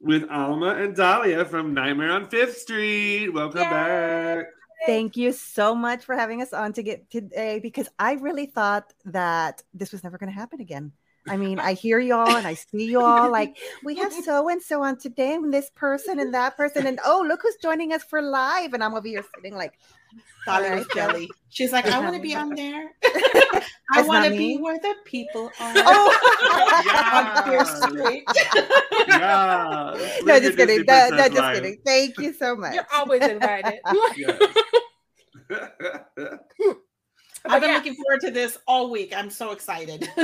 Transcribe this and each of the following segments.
with Alma and Dahlia from Nightmare on Fifth Street. Welcome Yay. back. Thank you so much for having us on to get today because I really thought that this was never going to happen again. I mean, I hear y'all and I see y'all like we have so and so on today and this person and that person and oh look who's joining us for live and I'm over here sitting like Dolly jelly. She's like, I want to be on there. I want to be where the people are. Oh, yeah. Street. yeah. No, just kidding. No, no, just kidding. Thank you so much. You're always invited. I've been yeah. looking forward to this all week. I'm so excited.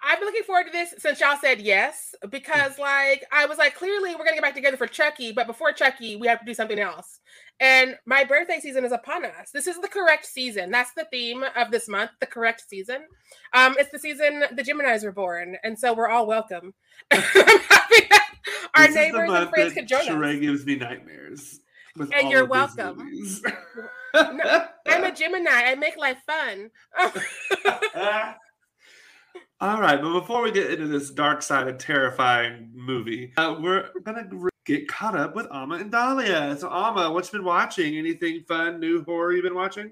I've been looking forward to this since y'all said yes, because like I was like, clearly we're gonna get back together for Chucky, but before Chucky, we have to do something else. And my birthday season is upon us. This is the correct season. That's the theme of this month, the correct season. Um, it's the season the Geminis were born, and so we're all welcome. I'm happy that our this neighbors and friends could join Sharai us. gives me nightmares. And you're welcome. no, I'm a Gemini. I make life fun. All right, but before we get into this dark side and terrifying movie, uh, we're gonna get caught up with Alma and Dahlia. So, Alma, what's been watching? Anything fun, new horror you've been watching?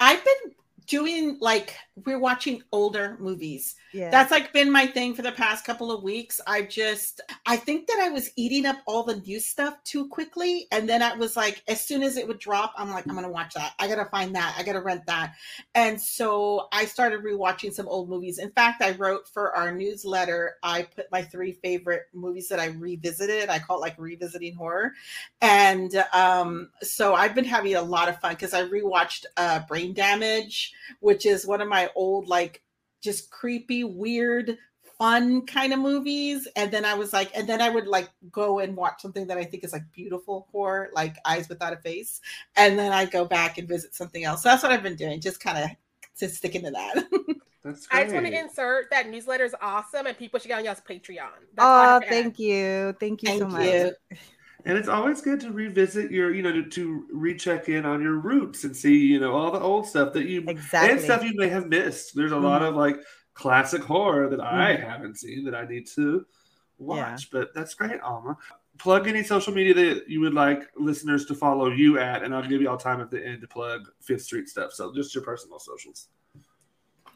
I've been doing like we're watching older movies. Yeah. That's like been my thing for the past couple of weeks. I just I think that I was eating up all the new stuff too quickly and then I was like as soon as it would drop I'm like I'm going to watch that. I got to find that. I got to rent that. And so I started rewatching some old movies. In fact, I wrote for our newsletter I put my three favorite movies that I revisited. I call it like revisiting horror. And um so I've been having a lot of fun cuz I rewatched uh Brain Damage which is one of my old, like, just creepy, weird, fun kind of movies. And then I was like, and then I would like go and watch something that I think is like beautiful horror, like Eyes Without a Face. And then I go back and visit something else. So that's what I've been doing, just kind of to stick into that. That's I just want to insert that newsletter is awesome and people should get on y'all's Patreon. That's oh, thank you. Thank you thank so much. You. And it's always good to revisit your, you know, to, to recheck in on your roots and see, you know, all the old stuff that you exactly. and stuff you may have missed. There's a mm-hmm. lot of like classic horror that mm-hmm. I haven't seen that I need to watch. Yeah. But that's great, Alma. Plug any social media that you would like listeners to follow you at, and I'll give you all time at the end to plug Fifth Street stuff. So just your personal socials.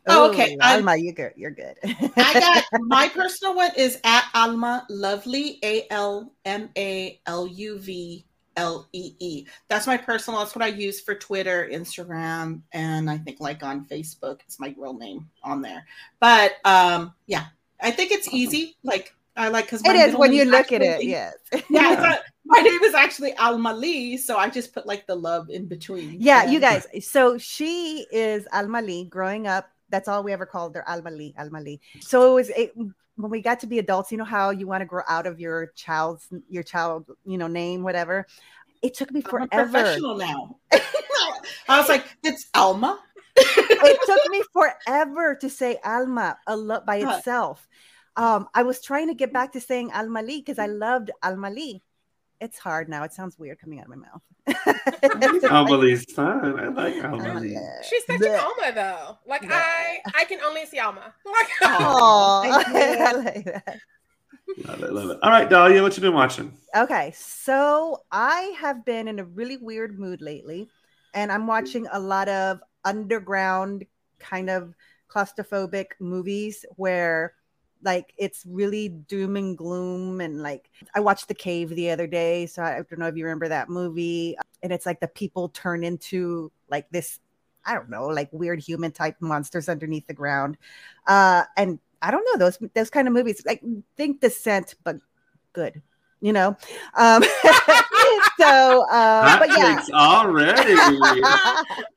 Oh, okay. Alma, you're good. You're good. I got my personal one is at Alma Lovely, A L M A L U V L E E. That's my personal. That's what I use for Twitter, Instagram, and I think like on Facebook. It's my real name on there. But um, yeah, I think it's easy. Like I like because it is when you look at it. Yes. Yeah. my name is actually Alma Lee, so I just put like the love in between. Yeah, you guys. So she is Alma Lee. Growing up that's all we ever called her Almali, Almali. So it was it, when we got to be adults, you know how you want to grow out of your child's your child, you know, name, whatever. It took me forever. I'm professional now. I was like, it's Alma. it took me forever to say Alma a lot by itself. Um, I was trying to get back to saying Almali because I loved Almali it's hard now. It sounds weird coming out of my mouth. Almali's fine. I like Almali. She's such an Alma though. Like I, I can only see Alma. Like, oh, I like that. Love it, love it. All right, Dahlia, what you been watching? Okay, so I have been in a really weird mood lately, and I'm watching a lot of underground kind of claustrophobic movies where like it's really doom and gloom and like i watched the cave the other day so i don't know if you remember that movie and it's like the people turn into like this i don't know like weird human type monsters underneath the ground. Uh and i don't know those those kind of movies like think descent but good you know? Um so uh but yeah. already.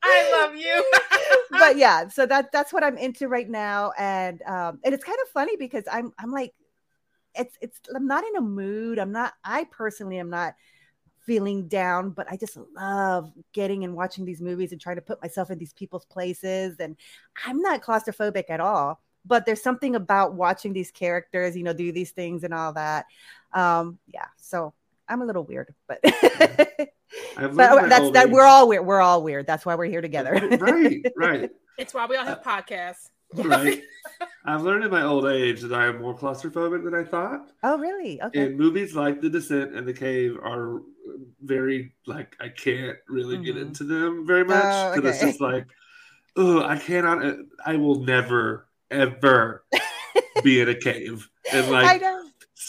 I love you. But yeah so that that's what i'm into right now. And um and it's kind of funny because i'm i'm like it's it's i'm not in a mood. I'm not i personally am not feeling down, but I just love getting and watching these movies and trying to put myself in these people's places. And I'm not claustrophobic at all, but there's something about watching these characters, you know, do these things and all that. Um, yeah, so I'm a little weird, but. but that's that we're all weird. We're all weird. That's why we're here together. right, right. It's why we all have uh, podcasts. Right. I've learned in my old age that I am more claustrophobic than I thought. Oh, really? Okay. And movies like The Descent and The Cave are very like I can't really mm-hmm. get into them very much because oh, okay. it's just like, oh, I cannot. Uh, I will never ever be in a cave and like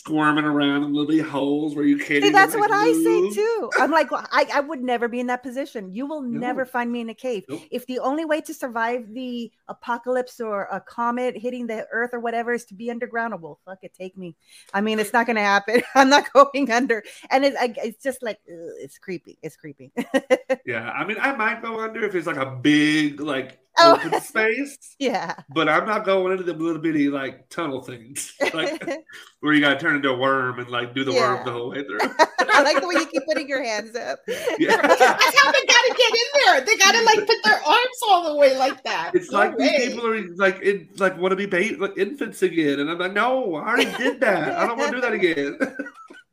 squirming around in little holes where you can't. See, that's what I say too. I'm like, well, I, I would never be in that position. You will no. never find me in a cave. Nope. If the only way to survive the apocalypse or a comet hitting the earth or whatever is to be underground, oh, well, fuck it, take me. I mean, it's not going to happen. I'm not going under, and it's it's just like ugh, it's creepy. It's creepy. yeah, I mean, I might go under if it's like a big like oh. open space. Yeah. But I'm not going into the little bitty like tunnel things, like where you got to turn into a worm and like do the yeah. worm the whole way through. I like the way you keep putting your hands up. Yeah. That's how they got to get in there. They got to like put their arms all the way like that. It's no like way. these people are like in, like want to be baby, like infants again, and I'm like, no, I already did that. I don't want to do that again.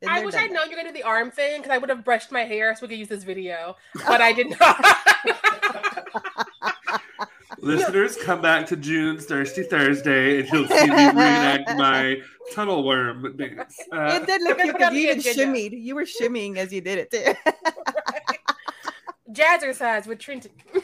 I wish I'd known you're gonna do the arm thing because I would have brushed my hair so we could use this video, but I did not. Listeners, come back to June's Thirsty Thursday and you'll see me reenact my tunnel worm dance. Uh, it did look cute because you even shimmied. You were shimmying as you did it too. Jazzercise with Trenton.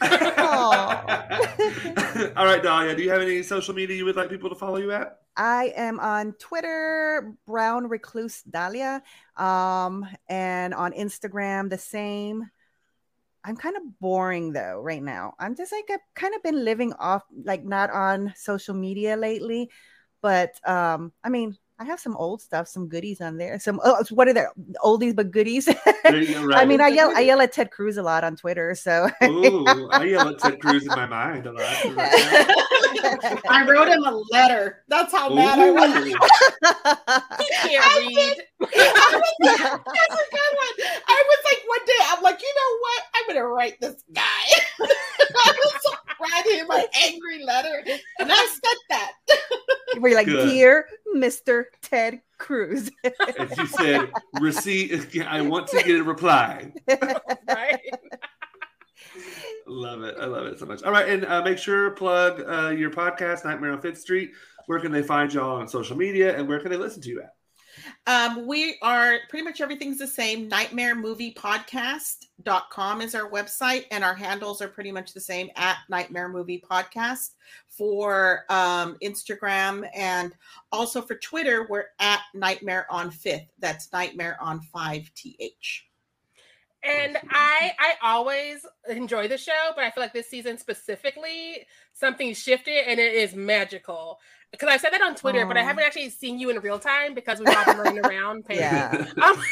All right, Dahlia, do you have any social media you would like people to follow you at? I am on Twitter, Brown Recluse Dahlia, um, and on Instagram, the same. I'm kind of boring though right now. I'm just like I've kind of been living off like not on social media lately. But um I mean, I have some old stuff, some goodies on there. Some oh, what are there? Oldies but goodies. I mean, I yell I yell at Ted Cruz a lot on Twitter. So Ooh, I yell at Ted Cruz in my mind a lot. I wrote him a letter. That's how Ooh. mad I was. he can't read. that's a good one. I was like one day, I'm like, you know what? I'm gonna write this guy. I was him an angry letter, and I said that. Were you like, good. dear Mr. Ted Cruz? As you said, receive. I want to get a reply. right. Love it. I love it so much. All right. And uh, make sure plug uh, your podcast, Nightmare on Fifth Street. Where can they find y'all on social media and where can they listen to you at? Um, we are pretty much everything's the same. Nightmare Movie Podcast.com is our website, and our handles are pretty much the same at Nightmare Movie Podcast for um, Instagram and also for Twitter. We're at Nightmare on Fifth. That's Nightmare on Five TH. And I I always enjoy the show, but I feel like this season specifically something shifted and it is magical because I said that on Twitter, but I haven't actually seen you in real time because we've all been running around. Paying. Yeah.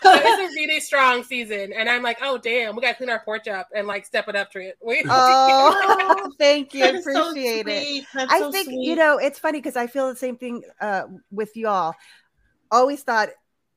Um, it's a really strong season, and I'm like, oh damn, we got to clean our porch up and like step it up, Trent. We- oh, thank you, That's appreciate so it. That's I so think sweet. you know it's funny because I feel the same thing uh, with y'all. Always thought,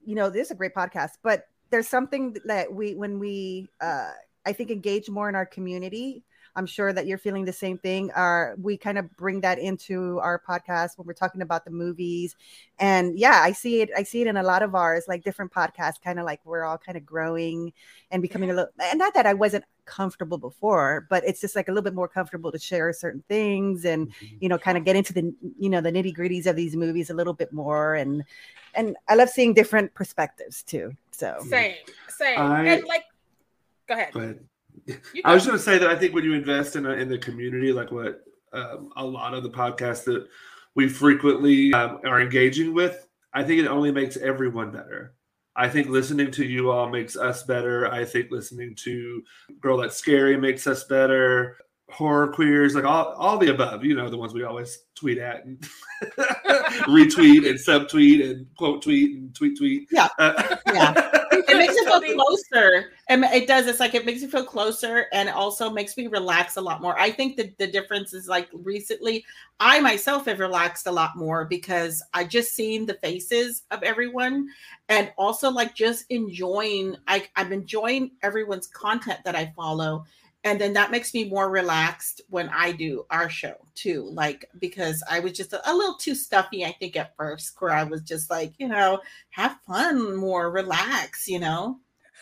you know, this is a great podcast, but there's something that we when we uh, I think engage more in our community I'm sure that you're feeling the same thing. Our we kind of bring that into our podcast when we're talking about the movies. And yeah, I see it, I see it in a lot of ours, like different podcasts, kind of like we're all kind of growing and becoming a little and not that I wasn't comfortable before, but it's just like a little bit more comfortable to share certain things and mm-hmm. you know, kind of get into the you know the nitty gritties of these movies a little bit more. And and I love seeing different perspectives too. So same, same. I, and like go ahead. Go ahead. I was going to say that I think when you invest in a, in the community, like what um, a lot of the podcasts that we frequently um, are engaging with, I think it only makes everyone better. I think listening to you all makes us better. I think listening to Girl That's Scary makes us better. Horror queers, like all, all the above, you know, the ones we always tweet at and retweet and subtweet and quote tweet and tweet tweet. Yeah. Uh, yeah. it makes you feel closer. And it does. It's like it makes you feel closer and also makes me relax a lot more. I think that the difference is like recently, I myself have relaxed a lot more because I just seen the faces of everyone and also like just enjoying I, I'm enjoying everyone's content that I follow and then that makes me more relaxed when I do our show too. Like because I was just a, a, little too stuffy, I think, at first, where I was just like, you know, have fun, more relax, you know.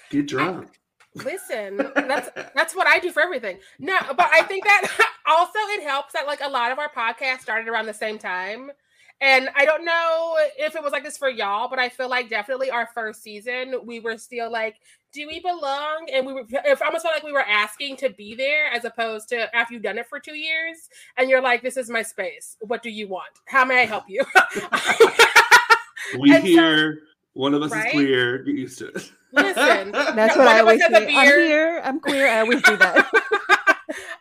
Get drunk. Listen, that's that's what I do for everything. No, but I think that also it helps that like a lot of our podcasts started around the same time. And I don't know if it was like this for y'all, but I feel like definitely our first season, we were still like, do we belong? And we were, if almost felt like we were asking to be there as opposed to after you've done it for two years and you're like, this is my space. What do you want? How may I help you? we hear so, one of us right? is queer. Get used to it. Listen, that's what I always say. I'm here. I'm queer. I always do that.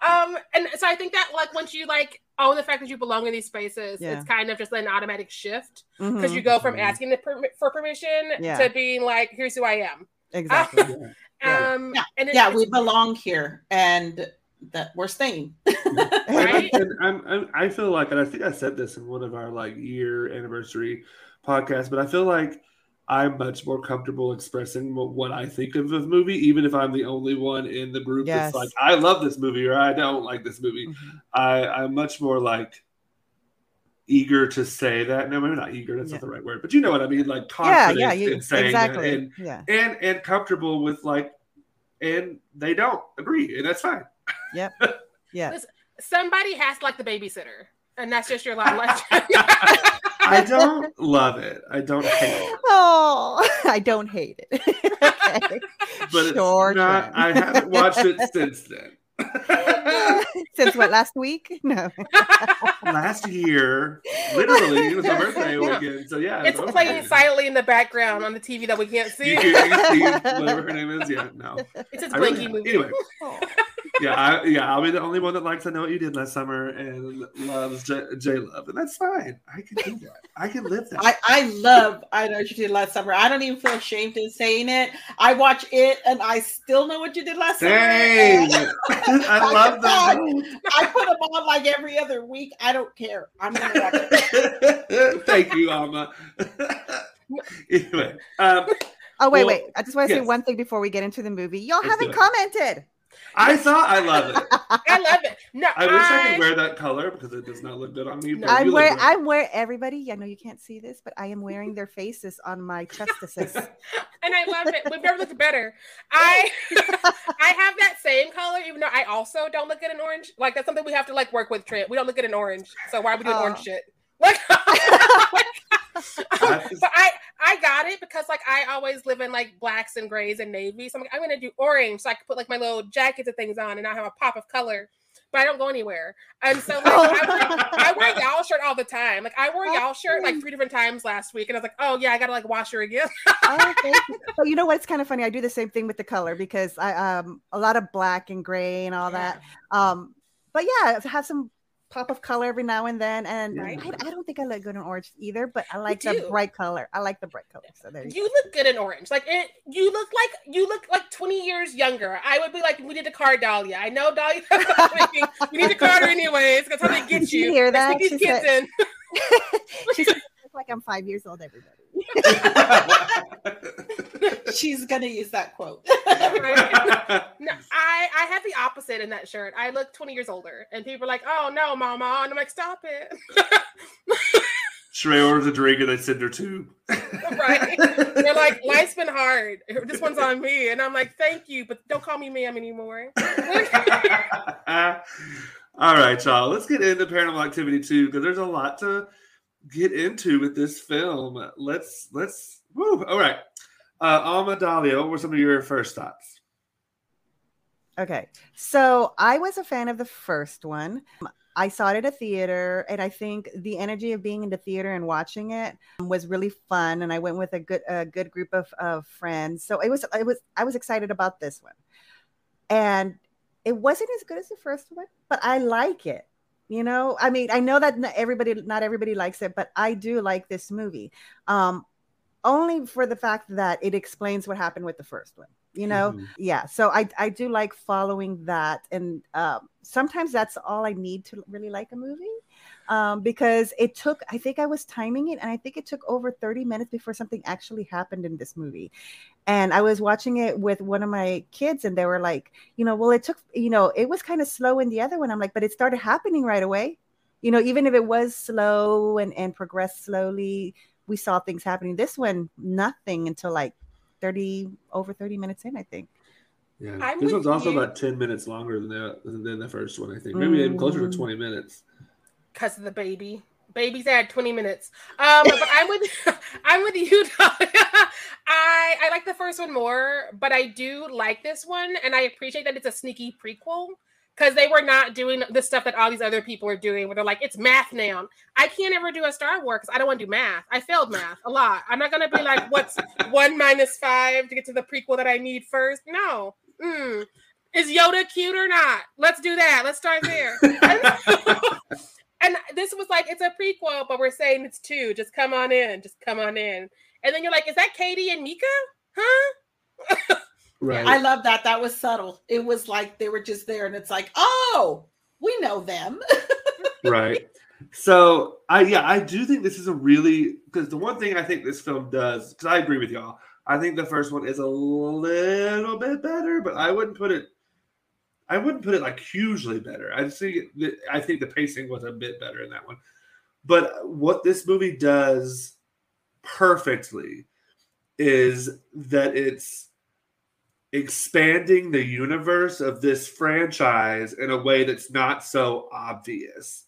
um, and so I think that like once you like own the fact that you belong in these spaces, yeah. it's kind of just an automatic shift because mm-hmm. you go from mm-hmm. asking per- for permission yeah. to being like, "Here's who I am." Exactly. um, yeah, and it, yeah we belong here, and that we're staying. right? and I'm, I'm, I feel like, and I think I said this in one of our like year anniversary podcasts, but I feel like I'm much more comfortable expressing what I think of a movie, even if I'm the only one in the group yes. that's like, I love this movie or I don't like this movie. Mm-hmm. I, I'm much more like eager to say that. No, maybe not eager. That's yeah. not the right word, but you know what I mean. Like confident yeah, yeah, you, in saying exactly. and, yeah. and and comfortable with like, and they don't agree, and that's fine. Yep. Yeah. Somebody has to like the babysitter, and that's just your life. I don't love it. I don't hate it. Oh, I don't hate it. okay. But sure, it's not, I haven't watched it since then. Since what last week? No. last year. Literally, it was my birthday weekend. So yeah. It's playing silently in the background on the TV that we can't see. You can, you see whatever her name is. Yeah, no. It's a blinky really, movie. Anyway. Yeah, I, yeah, I'll be the only one that likes I know what you did last summer and loves J, Love, and that's fine. I can do that. I can live that. I, I love I know what you did last summer. I don't even feel ashamed in saying it. I watch it, and I still know what you did last Dang. summer. I love that. I put them on like every other week. I don't care. I'm gonna Thank you, Alma. anyway, um, oh wait, well, wait. I just want to yes. say one thing before we get into the movie. Y'all Let's haven't commented. I thought I love it. I love it. No, I wish I, I, could wear that color because it does not look good on me. No. I'm wearing. I'm wearing. Everybody, I know you can't see this, but I am wearing their faces on my justices. and I love it. We've never looked better. I I have that same color, even though I also don't look at an orange. Like that's something we have to like work with. Trent. We don't look at an orange, so why are we doing oh. orange shit? Like, but I I got it because like I always live in like blacks and grays and navy. So I'm like, I'm gonna do orange so I can put like my little jackets and things on and I have a pop of color. But I don't go anywhere. And so like I, wear, I wear y'all shirt all the time. Like I wore y'all shirt like three different times last week, and I was like, oh yeah, I gotta like wash her again. oh, you. But you know what? It's kind of funny. I do the same thing with the color because I um a lot of black and gray and all yeah. that. Um, but yeah, have some pop of color every now and then. And right. I, I, don't think I look good in orange either, but I like the bright color. I like the bright color. So there you, you look good in orange. Like it, you look like you look like 20 years younger. I would be like, we need to card Dahlia. I know Dahlia. we need to card her anyways. That's how they get you. you hear that? These kids said, she said, like I'm five years old, everybody. She's gonna use that quote. no, I I have the opposite in that shirt. I look 20 years older, and people are like, "Oh no, mama," and I'm like, "Stop it." Sharai orders a drink and they send her two. right. They're like, life's been hard. This one's on me. And I'm like, thank you, but don't call me ma'am anymore. All right, y'all. Let's get into paranormal activity too, because there's a lot to get into with this film. Let's let's woo. All right. Uh Alma Dahlia, what were some of your first thoughts? Okay. So I was a fan of the first one. I saw it at a theater, and I think the energy of being in the theater and watching it was really fun. And I went with a good a good group of, of friends, so it was it was I was excited about this one, and it wasn't as good as the first one, but I like it you know i mean i know that not everybody not everybody likes it but i do like this movie um only for the fact that it explains what happened with the first one you know mm-hmm. yeah so i i do like following that and um, sometimes that's all i need to really like a movie um, because it took i think i was timing it and i think it took over 30 minutes before something actually happened in this movie and i was watching it with one of my kids and they were like you know well it took you know it was kind of slow in the other one i'm like but it started happening right away you know even if it was slow and and progressed slowly we saw things happening this one nothing until like 30 over 30 minutes in i think yeah I'm this one's also you. about 10 minutes longer than the than the first one i think maybe mm. even closer to mm. 20 minutes because of the baby baby's at 20 minutes. Um but i'm with i'm with you i i like the first one more but i do like this one and i appreciate that it's a sneaky prequel because they were not doing the stuff that all these other people are doing where they're like it's math now. I can't ever do a star wars because i don't want to do math. I failed math a lot. I'm not going to be like what's one minus five to get to the prequel that i need first? No. Mm. is yoda cute or not? Let's do that. Let's start there and, this was like it's a prequel but we're saying it's two just come on in just come on in and then you're like is that katie and mika huh Right. I love that. That was subtle. It was like they were just there, and it's like, oh, we know them. right. So I yeah, I do think this is a really because the one thing I think this film does, because I agree with y'all, I think the first one is a little bit better, but I wouldn't put it I wouldn't put it like hugely better. I think I think the pacing was a bit better in that one. But what this movie does perfectly is that it's expanding the universe of this franchise in a way that's not so obvious.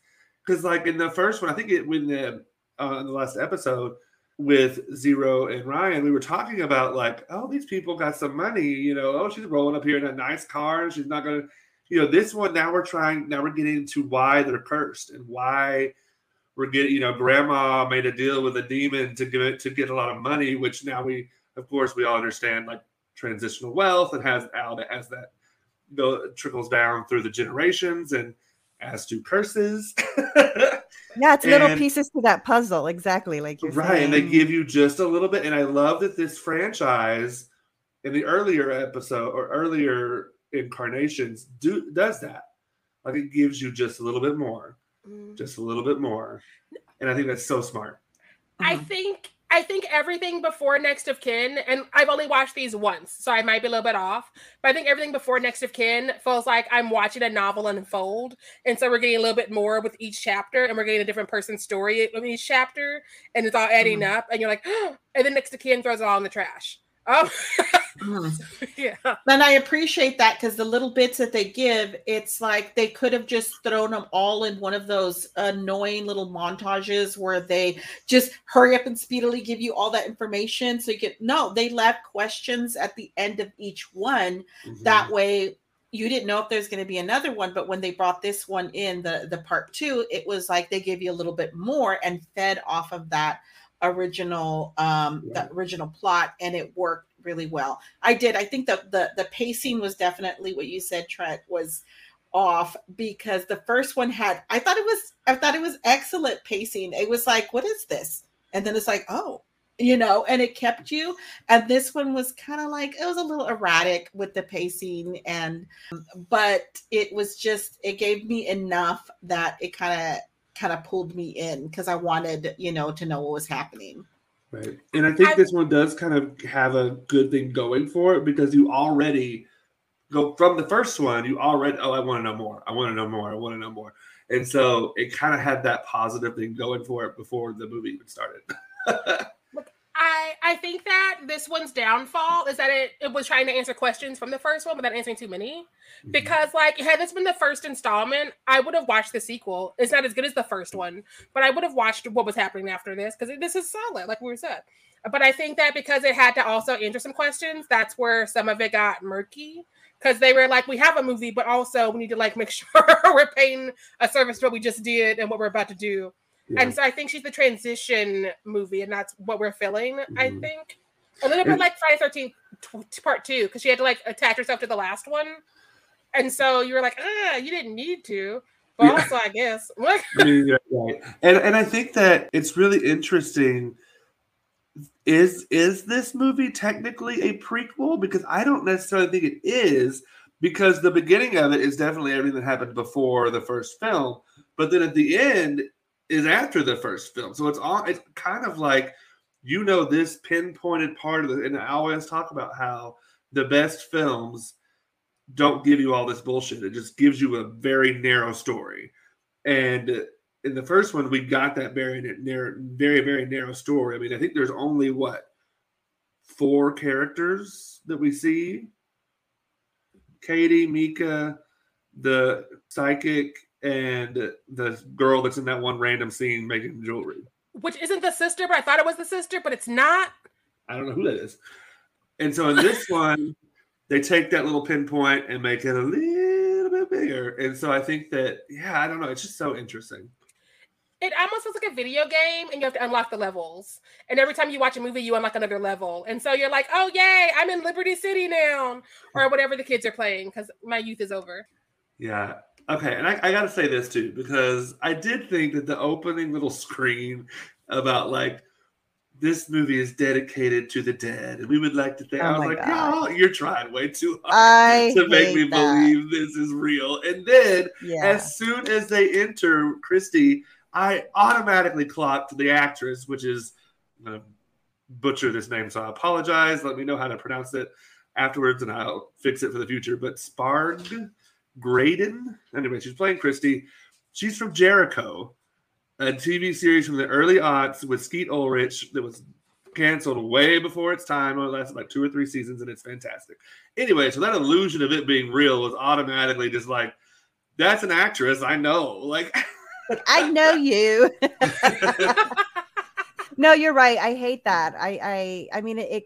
Because, like in the first one, I think it when the uh, in the last episode with Zero and Ryan, we were talking about like, oh, these people got some money, you know. Oh, she's rolling up here in a nice car, and she's not gonna, you know. This one now we're trying now we're getting into why they're cursed and why we're getting, you know, Grandma made a deal with a demon to get to get a lot of money, which now we, of course, we all understand like transitional wealth and has out as that go trickles down through the generations and as do curses. yeah, it's little pieces to that puzzle, exactly like you're right. Saying. And they give you just a little bit. And I love that this franchise in the earlier episode or earlier incarnations do does that. Like it gives you just a little bit more, mm. just a little bit more. And I think that's so smart. I think I think everything before Next of Kin, and I've only watched these once, so I might be a little bit off. But I think everything before Next of Kin feels like I'm watching a novel unfold, and so we're getting a little bit more with each chapter, and we're getting a different person's story in each chapter, and it's all adding mm-hmm. up, and you're like, oh, and then Next of Kin throws it all in the trash. Oh, mm. yeah. And I appreciate that because the little bits that they give, it's like they could have just thrown them all in one of those annoying little montages where they just hurry up and speedily give you all that information. So you get no, they left questions at the end of each one. Mm-hmm. That way, you didn't know if there's going to be another one but when they brought this one in the the part two it was like they gave you a little bit more and fed off of that original um yeah. the original plot and it worked really well. I did i think that the the pacing was definitely what you said trent was off because the first one had i thought it was i thought it was excellent pacing. It was like what is this? And then it's like oh you know and it kept you. And this one was kind of like it was a little erratic with the pacing and but it was just it gave me enough that it kind of kind of pulled me in because I wanted, you know, to know what was happening. Right. And I think I, this one does kind of have a good thing going for it because you already go from the first one, you already, oh, I want to know more. I want to know more. I want to know more. And so it kind of had that positive thing going for it before the movie even started. I I think that this one's downfall is that it, it was trying to answer questions from the first one without answering too many. Mm-hmm. Because like had this been the first installment, I would have watched the sequel. It's not as good as the first one, but I would have watched what was happening after this because this is solid, like we said. But I think that because it had to also answer some questions, that's where some of it got murky. Because they were like, we have a movie, but also we need to like make sure we're paying a service to what we just did and what we're about to do. Yeah. And so I think she's the transition movie, and that's what we're feeling. Mm-hmm. I think a little bit like Friday Thirteenth Part Two, because she had to like attach herself to the last one, and so you were like, ah, you didn't need to. But yeah. also, I guess. I mean, right. And and I think that it's really interesting is is this movie technically a prequel? Because I don't necessarily think it is, because the beginning of it is definitely everything that happened before the first film, but then at the end is after the first film. So it's all it's kind of like you know this pinpointed part of the and I always talk about how the best films don't give you all this bullshit. It just gives you a very narrow story. And in the first one, we got that very narrow, very, very narrow story. I mean, I think there's only what four characters that we see Katie, Mika, the psychic, and the girl that's in that one random scene making jewelry. Which isn't the sister, but I thought it was the sister, but it's not. I don't know who that is. And so in this one, they take that little pinpoint and make it a little bit bigger. And so I think that, yeah, I don't know. It's just so interesting. It almost feels like a video game, and you have to unlock the levels. And every time you watch a movie, you unlock another level. And so you're like, oh, yay, I'm in Liberty City now, or whatever the kids are playing, because my youth is over. Yeah. Okay. And I, I got to say this too, because I did think that the opening little screen about like, this movie is dedicated to the dead, and we would like to think. Oh I was like, God. "Y'all, you're trying way too hard I to make me that. believe this is real." And then, yeah. as soon as they enter Kristi, I automatically clocked the actress, which is I'm gonna butcher this name, so I apologize. Let me know how to pronounce it afterwards, and I'll fix it for the future. But Sparg Grayden. Anyway, she's playing Kristi. She's from Jericho a TV series from the early aughts with Skeet Ulrich that was canceled way before its time. It lasted like two or three seasons, and it's fantastic. Anyway, so that illusion of it being real was automatically just like, that's an actress I know. Like, I know you. no, you're right. I hate that. I, I, I mean, it, it, it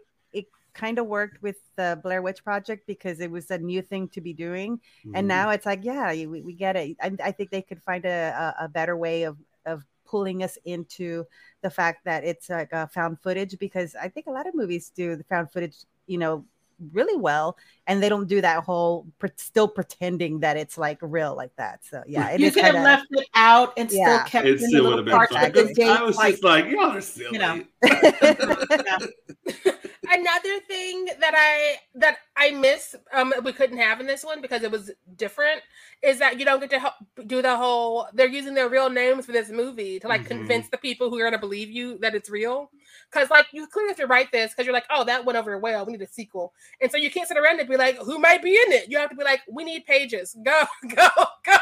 kind of worked with the Blair Witch Project because it was a new thing to be doing, mm-hmm. and now it's like, yeah, we, we get it. I, I think they could find a, a, a better way of of pulling us into the fact that it's like a found footage because I think a lot of movies do the found footage, you know, really well and they don't do that whole pre- still pretending that it's like real like that. So yeah you could kinda, have left it out and yeah. still kept it in still the little part I was like, just like y'all are silly. you know. Another thing that I that I miss um we couldn't have in this one because it was different is that you don't get to help do the whole they're using their real names for this movie to like mm-hmm. convince the people who are gonna believe you that it's real. Cause like you clearly have to write this because you're like, oh, that went over well. We need a sequel. And so you can't sit around and be like, who might be in it? You have to be like, we need pages. Go, go, go.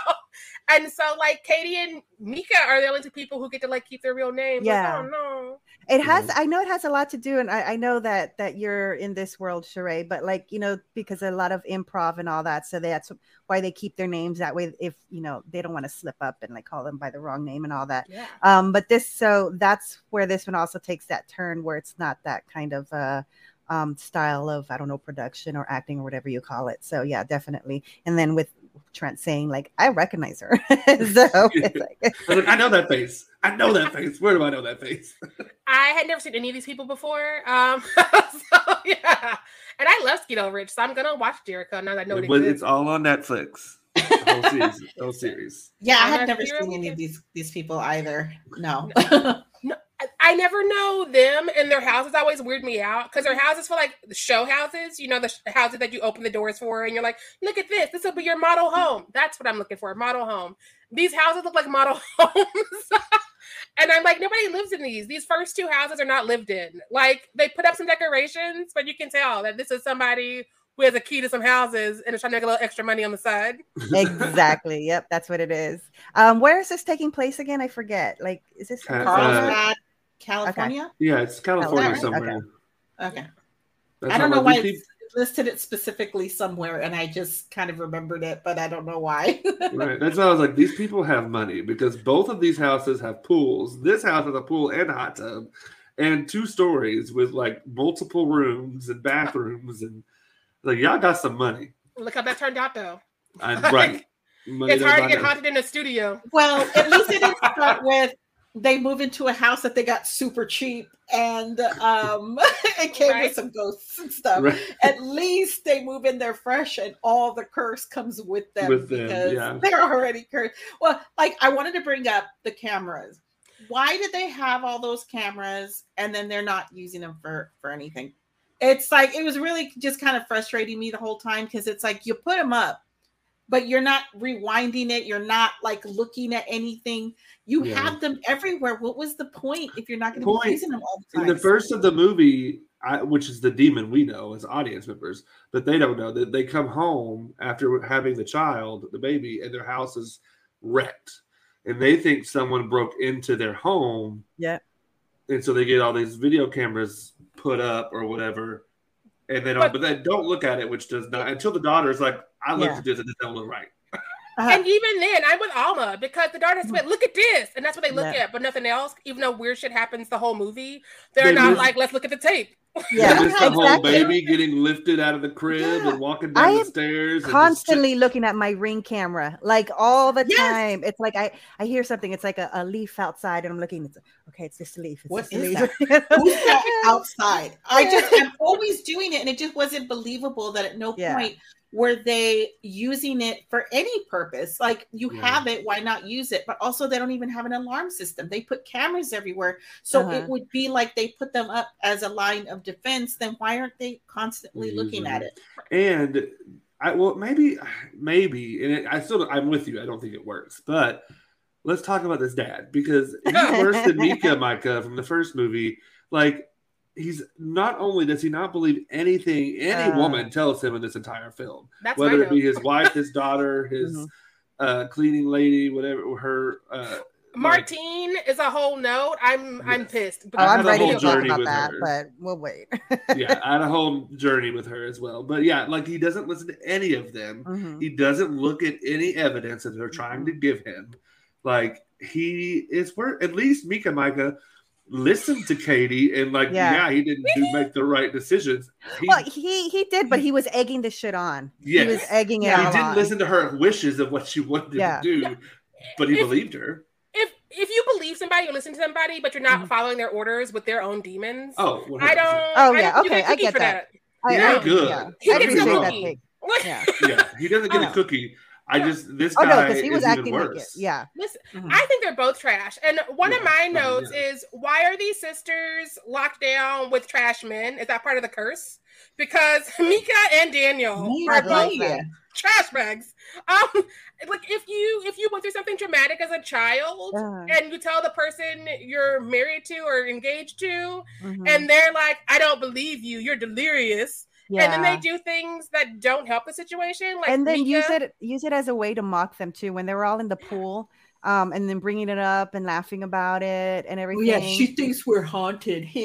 And so like Katie and Mika are the only two people who get to like keep their real names. Yeah. Like, oh no. It has. I know it has a lot to do, and I, I know that that you're in this world, Sharai. But like you know, because a lot of improv and all that, so that's why they keep their names that way. If you know they don't want to slip up and like call them by the wrong name and all that. Yeah. Um. But this, so that's where this one also takes that turn where it's not that kind of uh um style of I don't know production or acting or whatever you call it. So yeah, definitely. And then with Trent saying like, "I recognize her." so like, I know that face. I know that face. Where do I know that face? I had never seen any of these people before. Um, so yeah, and I love Skeet Ulrich, so I'm gonna watch Jericho now that I know it, it It's all on Netflix. whole series, whole series. Yeah, I had never seen any of these these people either. No. no. I never know them and their houses always weird me out because their houses feel like show houses, you know, the houses that you open the doors for and you're like, look at this, this will be your model home. That's what I'm looking for, model home. These houses look like model homes. and I'm like, nobody lives in these. These first two houses are not lived in. Like they put up some decorations, but you can tell that this is somebody who has a key to some houses and is trying to make a little extra money on the side. exactly. Yep, that's what it is. Um, where is this taking place again? I forget. Like, is this uh, Carlsbad? California? Okay. Yeah, it's California somewhere. Okay. okay. I don't know why people... listed it specifically somewhere, and I just kind of remembered it, but I don't know why. right. That's why I was like, these people have money because both of these houses have pools. This house has a pool and a hot tub, and two stories with like multiple rooms and bathrooms, and like y'all got some money. Look how that turned out, though. I'm right. Money it's hard to get haunted in a studio. Well, at least it didn't start with they move into a house that they got super cheap and um it came right. with some ghosts and stuff right. at least they move in there fresh and all the curse comes with them with because them, yeah. they're already cursed well like i wanted to bring up the cameras why did they have all those cameras and then they're not using them for for anything? It's like it was really just kind of frustrating me the whole time because it's like you put them up, but you're not rewinding it. You're not like looking at anything. You yeah. have them everywhere. What was the point if you're not going to be using them all the time? In the first of the movie, I, which is the demon we know as audience members, but they don't know that they come home after having the child, the baby, and their house is wrecked, and they think someone broke into their home. Yeah, and so they get all these video cameras put up or whatever, and they don't. But, but they don't look at it, which does not until the daughter's like, "I looked yeah. at this and it doesn't look right." Uh-huh. And even then, I'm with Alma because the daughter said, "Look at this," and that's what they look yeah. at, but nothing else. Even though weird shit happens the whole movie, they're they not like, "Let's look at the tape." Yeah, the exactly. whole baby getting lifted out of the crib yeah. and walking down I the stairs. Constantly looking at my ring camera, like all the yes. time. It's like I I hear something. It's like a, a leaf outside, and I'm looking. It's okay. It's this leaf. It's what this is leaf. that? Who's that outside? I just am always doing it, and it just wasn't believable that at no yeah. point were they using it for any purpose? Like you yeah. have it, why not use it? But also, they don't even have an alarm system. They put cameras everywhere, so uh-huh. it would be like they put them up as a line of defense. Then why aren't they constantly using looking at it? And I well, maybe, maybe, and it, I still, I'm with you. I don't think it works, but let's talk about this dad because he's worse than Mika Micah from the first movie. Like he's not only does he not believe anything any uh, woman tells him in this entire film, whether it be his wife, his daughter, his mm-hmm. uh, cleaning lady, whatever her. Uh, Martine like, is a whole note. I'm yes. I'm pissed. Oh, I'm ready to talk about that, her. but we'll wait. yeah, I had a whole journey with her as well. But yeah, like he doesn't listen to any of them. Mm-hmm. He doesn't look at any evidence that they're trying mm-hmm. to give him. Like he is where at least Mika Micah listened to Katie and like yeah, yeah he didn't do make the right decisions. He, well, he he did, but he was egging the shit on. Yes. He was egging it. He didn't on. listen to her wishes of what she wanted yeah. to do, but he if, believed her. If if you believe somebody, you listen to somebody, but you're not mm-hmm. following their orders with their own demons. Oh, 100%. I don't. Oh yeah, okay, I get that. that. I, yeah, good. Yeah. He gets a cookie. Yeah. yeah, he doesn't get a cookie. I just this oh, guy no, he was acting worse. Like it. Yeah. Listen, mm-hmm. I think they're both trash. And one yeah, of my notes yeah. is why are these sisters locked down with trash men? Is that part of the curse? Because Mika and Daniel are both trash bags. Um, like if you if you went through something traumatic as a child uh-huh. and you tell the person you're married to or engaged to, mm-hmm. and they're like, I don't believe you, you're delirious yeah. And then they do things that don't help the situation. Like and then Mika. use it use it as a way to mock them too when they were all in the pool. Um, and then bringing it up and laughing about it and everything. Oh, yeah, she thinks we're haunted.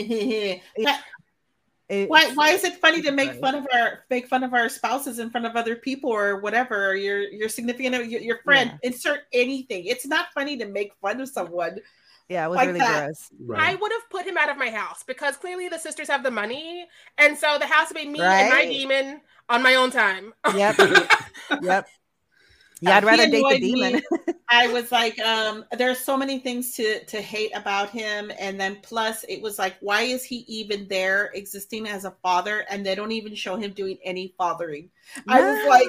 it, why why is it funny to make fun of our make fun of our spouses in front of other people or whatever or your your significant your, your friend yeah. insert anything it's not funny to make fun of someone yeah, it was like really that. gross. Right. I would have put him out of my house because clearly the sisters have the money, and so the house would be me right. and my demon on my own time. Yep. yep. Yeah, I'd rather date the demon. I was like, um, there's so many things to to hate about him, and then plus it was like, why is he even there, existing as a father, and they don't even show him doing any fathering? No. I was like,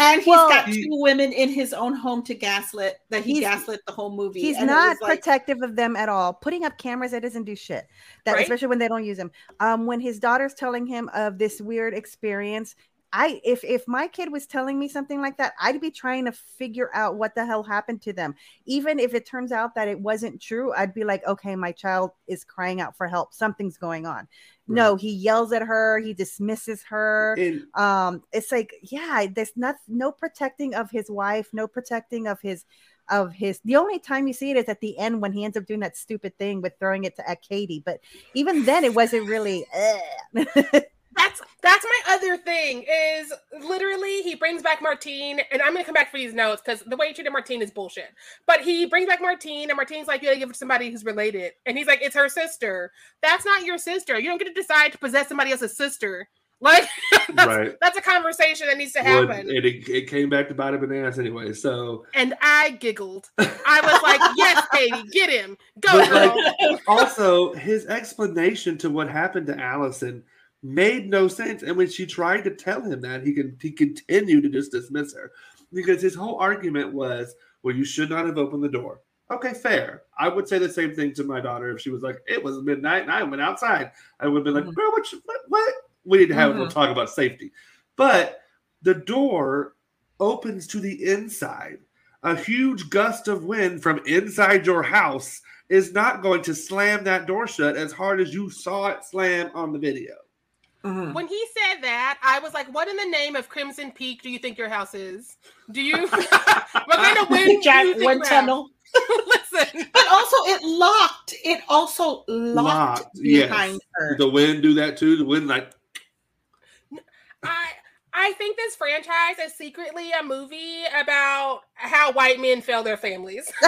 and he's well, got two women in his own home to gaslit that he gaslit the whole movie. He's not like, protective of them at all. Putting up cameras that doesn't do shit. That right? especially when they don't use them. Um, when his daughter's telling him of this weird experience, I if if my kid was telling me something like that, I'd be trying to figure out what the hell happened to them. Even if it turns out that it wasn't true, I'd be like, okay, my child is crying out for help. Something's going on. Right. No, he yells at her, he dismisses her. And, um, it's like, yeah, there's not no protecting of his wife, no protecting of his of his the only time you see it is at the end when he ends up doing that stupid thing with throwing it to at Katie. But even then it wasn't really that's that's my other thing is literally he brings back Martine, and I'm gonna come back for these notes because the way he treated Martine is bullshit. But he brings back Martine, and Martine's like, you gotta give it to somebody who's related, and he's like, it's her sister. That's not your sister. You don't get to decide to possess somebody else's sister. Like that's, right. that's a conversation that needs to happen. Well, it, it, it, came back to bite him in the ass anyway. So and I giggled. I was like, "Yes, baby, get him, go." Like, also, his explanation to what happened to Allison made no sense. And when she tried to tell him that, he can he continued to just dismiss her because his whole argument was, "Well, you should not have opened the door. Okay, fair. I would say the same thing to my daughter if she was like, "It was midnight and I went outside." I would be like, mm-hmm. "Girl, what, you, what? What?" We need to have mm-hmm. a talk about safety. But the door opens to the inside. A huge gust of wind from inside your house is not going to slam that door shut as hard as you saw it slam on the video. Mm-hmm. When he said that, I was like, "What in the name of Crimson Peak do you think your house is? Do you what kind of wind? Jack, wind tunnel." Listen, but also it locked. It also locked, locked behind yes. her. The wind do that too. The wind like. I I think this franchise is secretly a movie about how white men fail their families.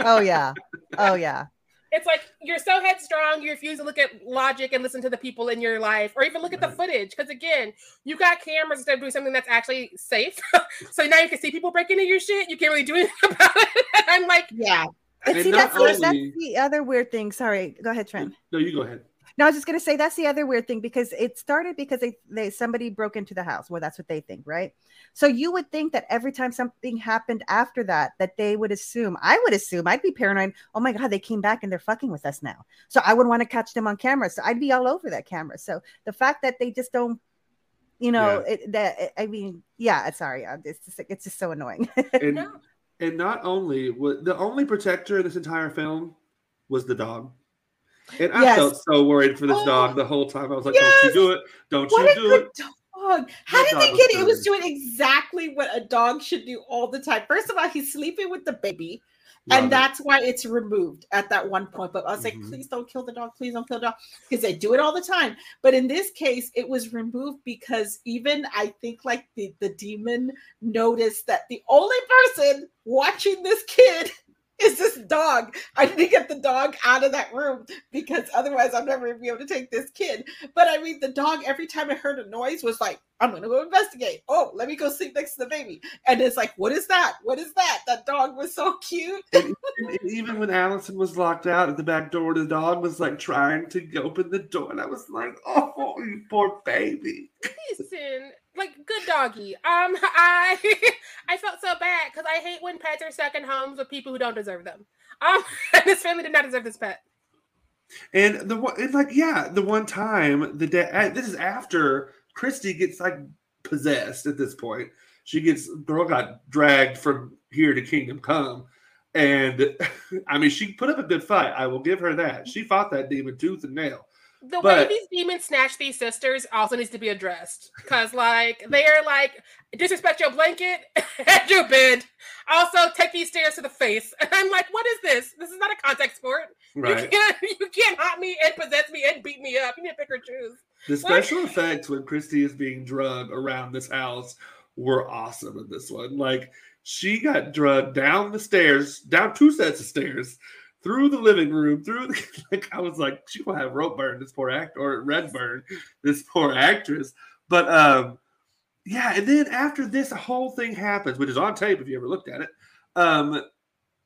oh yeah, oh yeah it's like you're so headstrong, you refuse to look at logic and listen to the people in your life, or even look at the footage. Because again, you got cameras instead of doing something that's actually safe. so now you can see people breaking into your shit. You can't really do anything about it. I'm like, yeah. And, and see, that's, only... that's the other weird thing. Sorry, go ahead, Trent. No, you go ahead. No, I was just gonna say that's the other weird thing because it started because they, they somebody broke into the house. Well, that's what they think, right? So you would think that every time something happened after that, that they would assume, I would assume, I'd be paranoid. Oh my god, they came back and they're fucking with us now. So I would want to catch them on camera. So I'd be all over that camera. So the fact that they just don't you know yeah. it, that i mean yeah sorry it's just it's just so annoying and, and not only was the only protector in this entire film was the dog and I yes. felt so worried for this oh, dog the whole time. I was like, yes. "Don't you do it? Don't what you do it?" Dog. How did they get it? It was doing exactly what a dog should do all the time. First of all, he's sleeping with the baby. Love and it. that's why it's removed at that one point. But I was mm-hmm. like, please don't kill the dog. Please don't kill the dog. Because they do it all the time. But in this case, it was removed because even I think like the, the demon noticed that the only person watching this kid is this dog. I need to get the dog out of that room because otherwise I'm never gonna be able to take this kid. But I mean, the dog every time it heard a noise was like, I'm gonna go investigate. Oh, let me go sleep next to the baby. And it's like, what is that? What is that? That dog was so cute. and, and even when Allison was locked out at the back door, the dog was like trying to open the door, and I was like, oh, you poor baby. Listen, like good doggy. Um, I I felt so bad because I hate when pets are stuck in homes with people who don't deserve them. Um, this family did not deserve this pet. And the one, it's like, yeah, the one time the day, this is after Kristi gets like possessed. At this point, she gets girl got dragged from here to Kingdom Come, and I mean, she put up a good fight. I will give her that. She fought that demon tooth and nail the but, way these demons snatch these sisters also needs to be addressed because like they're like disrespect your blanket and your bed. Also take these stairs to the face. And i'm like what is this? This is not a contact sport. Right. you can't you can't haunt me and possess me and beat me up. You need to pick or choose. The special like, effects when kristi is being drugged around this house were awesome in this one. Like she got drugged down the stairs down two sets of stairs through the living room, through the, like I was like, she will have rope burn this poor actor or red burn this poor actress. But um, yeah, and then after this whole thing happens, which is on tape if you ever looked at it, um,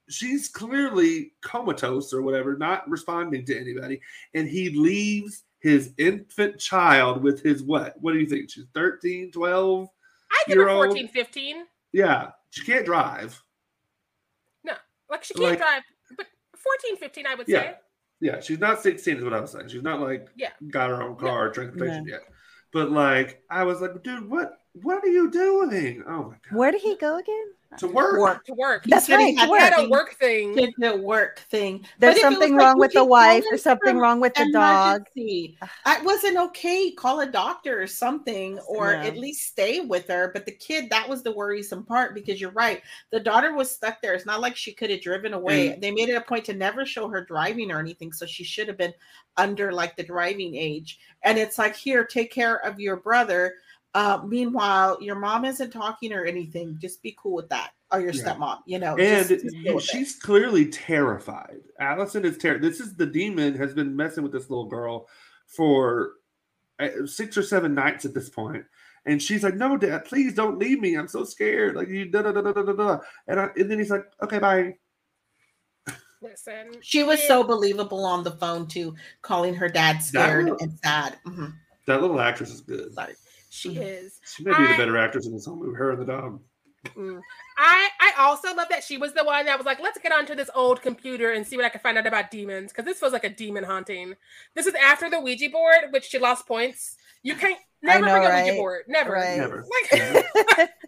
she's clearly comatose or whatever, not responding to anybody, and he leaves his infant child with his what? What do you think? She's 13, 12? I think 14, 15. Yeah, she can't drive. No, like she can't like, drive 14, 15, I would yeah. say. Yeah, she's not 16 is what I was saying. She's not like yeah. got her own car or transportation yeah. yet. But like I was like, dude, what what are you doing? Oh my god. Where did he go again? To work. work. To work. That's he right. He had, a work thing. Did the work thing. There's something wrong like, with the wife. There's something wrong with the dog. It wasn't okay. Call a doctor or something, or yeah. at least stay with her. But the kid, that was the worrisome part because you're right. The daughter was stuck there. It's not like she could have driven away. Mm. They made it a point to never show her driving or anything. So she should have been under like the driving age. And it's like, here, take care of your brother uh, meanwhile, your mom isn't talking or anything. Just be cool with that. Or your yeah. stepmom, you know. And she's it. clearly terrified. Allison is terrified. This is the demon has been messing with this little girl for uh, six or seven nights at this point. And she's like, "No, Dad, please don't leave me. I'm so scared." Like you, da da da da da da. And I, and then he's like, "Okay, bye." Listen, she was so believable on the phone too, calling her dad scared little, and sad. Mm-hmm. That little actress is good. Like, she is. She may be I, the better actress in this whole movie. Her and the dog. Mm. I I also love that she was the one that was like, let's get onto this old computer and see what I can find out about demons because this feels like a demon haunting. This is after the Ouija board, which she lost points. You can't never know, bring right? a Ouija board, never, right. never. Like,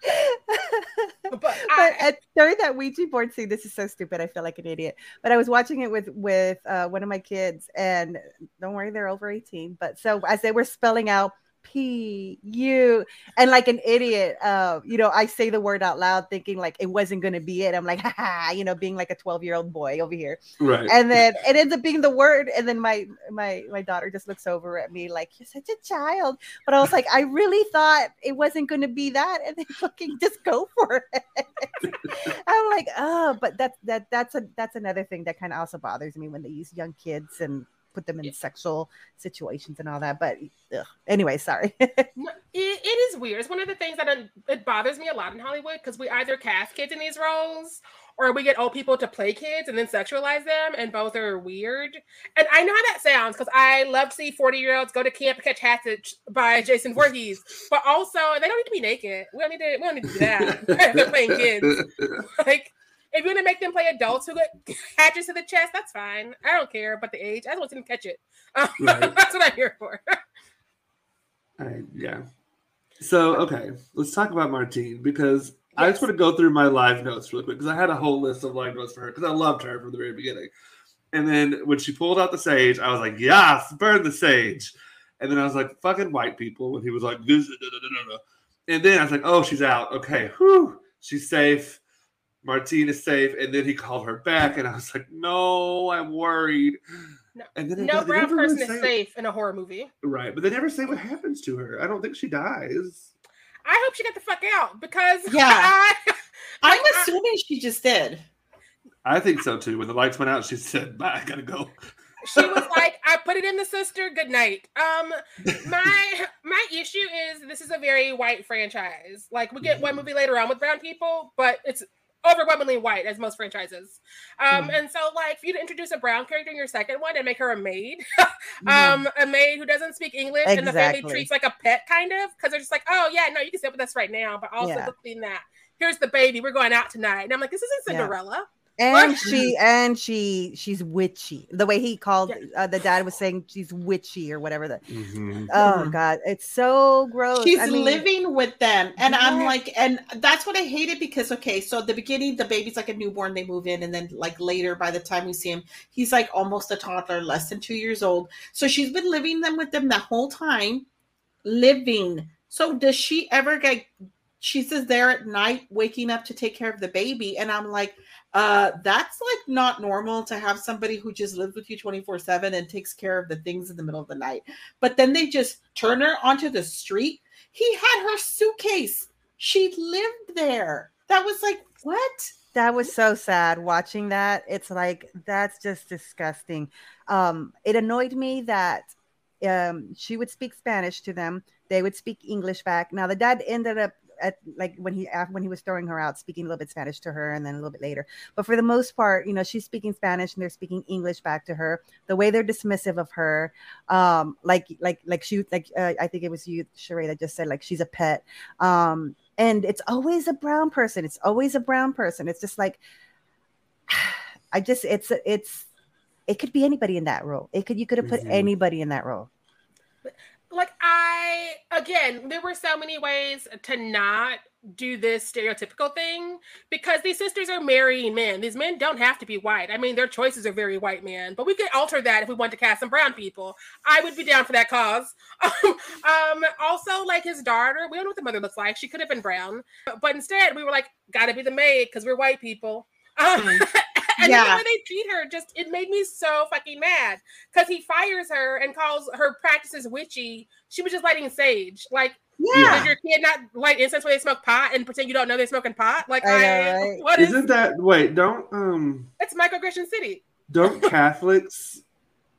but, but at, during that Ouija board scene, this is so stupid. I feel like an idiot. But I was watching it with with uh, one of my kids, and don't worry, they're over eighteen. But so as they were spelling out P U and like an idiot, uh, you know, I say the word out loud thinking like it wasn't gonna be it. I'm like, ha, you know, being like a 12 year old boy over here. Right. And then it ends up being the word, and then my my my daughter just looks over at me like, You're such a child. But I was like, I really thought it wasn't gonna be that, and they fucking just go for it. I'm like, oh, but that's that that's a that's another thing that kind of also bothers me when they use young kids and put them in yeah. sexual situations and all that. But ugh. anyway, sorry. it, it is weird. It's one of the things that it bothers me a lot in Hollywood because we either cast kids in these roles or we get old people to play kids and then sexualize them, and both are weird. And I know how that sounds because I love to see 40 year olds go to camp catch hatchet by Jason Voorhees, but also they don't need to be naked. We don't need to. We don't need to do that. They're playing kids. Like if you want to make them play adults who get hatches to the chest, that's fine. I don't care about the age. I just want them to catch it. Um, right. that's what I'm here for. I, yeah. So okay, let's talk about Martine because yes. I just want to go through my live notes really quick because I had a whole list of live notes for her because I loved her from the very beginning. And then when she pulled out the sage, I was like, "Yes, burn the sage." And then I was like, "Fucking white people." When he was like, "This," and then I was like, "Oh, she's out. Okay, whew, she's safe." Martine is safe, and then he called her back, and I was like, "No, I'm worried." No, and then no brown person is safe in a horror movie, right? But they never say what happens to her. I don't think she dies. I hope she got the fuck out because yeah, I, am assuming I, she just did. I think so too. When the lights went out, she said, "Bye, I gotta go." she was like, "I put it in the sister. Good night." Um, my my issue is this is a very white franchise. Like we get one movie later on with brown people, but it's overwhelmingly white as most franchises. Um, mm. and so like for you to introduce a brown character in your second one and make her a maid, um, a maid who doesn't speak English exactly. and the family treats like a pet kind of because they're just like, oh yeah, no, you can sit with us right now, but also yeah. that here's the baby, we're going out tonight. And I'm like, this isn't Cinderella. Yeah and she and she she's witchy. The way he called uh, the dad was saying she's witchy or whatever that mm-hmm. oh mm-hmm. god. It's so gross. She's I mean, living with them. And yeah. i'm like and that's what i hated because okay so at the beginning the baby's like a newborn they move in and then like later by the time we see him he's like almost a toddler less than two years old. So she's been living them with them the whole time living. So does she ever get she's just there at night waking up to take care of the baby and i'm like uh that's like not normal to have somebody who just lives with you 24 7 and takes care of the things in the middle of the night. But then they just turn her onto the street. He had her suitcase. She lived there. That was like what? That was so sad watching that. It's like that's just disgusting. Um it annoyed me that um she would speak spanish to them. They would speak english back. Now the dad ended up at like when he when he was throwing her out, speaking a little bit Spanish to her, and then a little bit later. But for the most part, you know, she's speaking Spanish and they're speaking English back to her. The way they're dismissive of her, um, like like like she like uh, I think it was you, Sharai, that just said like she's a pet. Um, and it's always a brown person. It's always a brown person. It's just like I just it's it's it could be anybody in that role. It could you could have put mm-hmm. anybody in that role like I again, there were so many ways to not do this stereotypical thing because these sisters are marrying men. These men don't have to be white. I mean, their choices are very white men, but we could alter that if we want to cast some brown people. I would be down for that cause. um, also, like his daughter, we don't know what the mother looks like. She could have been brown, but instead we were like, gotta be the maid because we're white people. Um, and yeah. the way they treat her just it made me so fucking mad because he fires her and calls her practices witchy. She was just lighting sage. Like, yeah, does your kid not light incense when they smoke pot and pretend you don't know they're smoking pot? Like, I, I right? what isn't is, that? Wait, don't um. It's microaggression city. Don't Catholics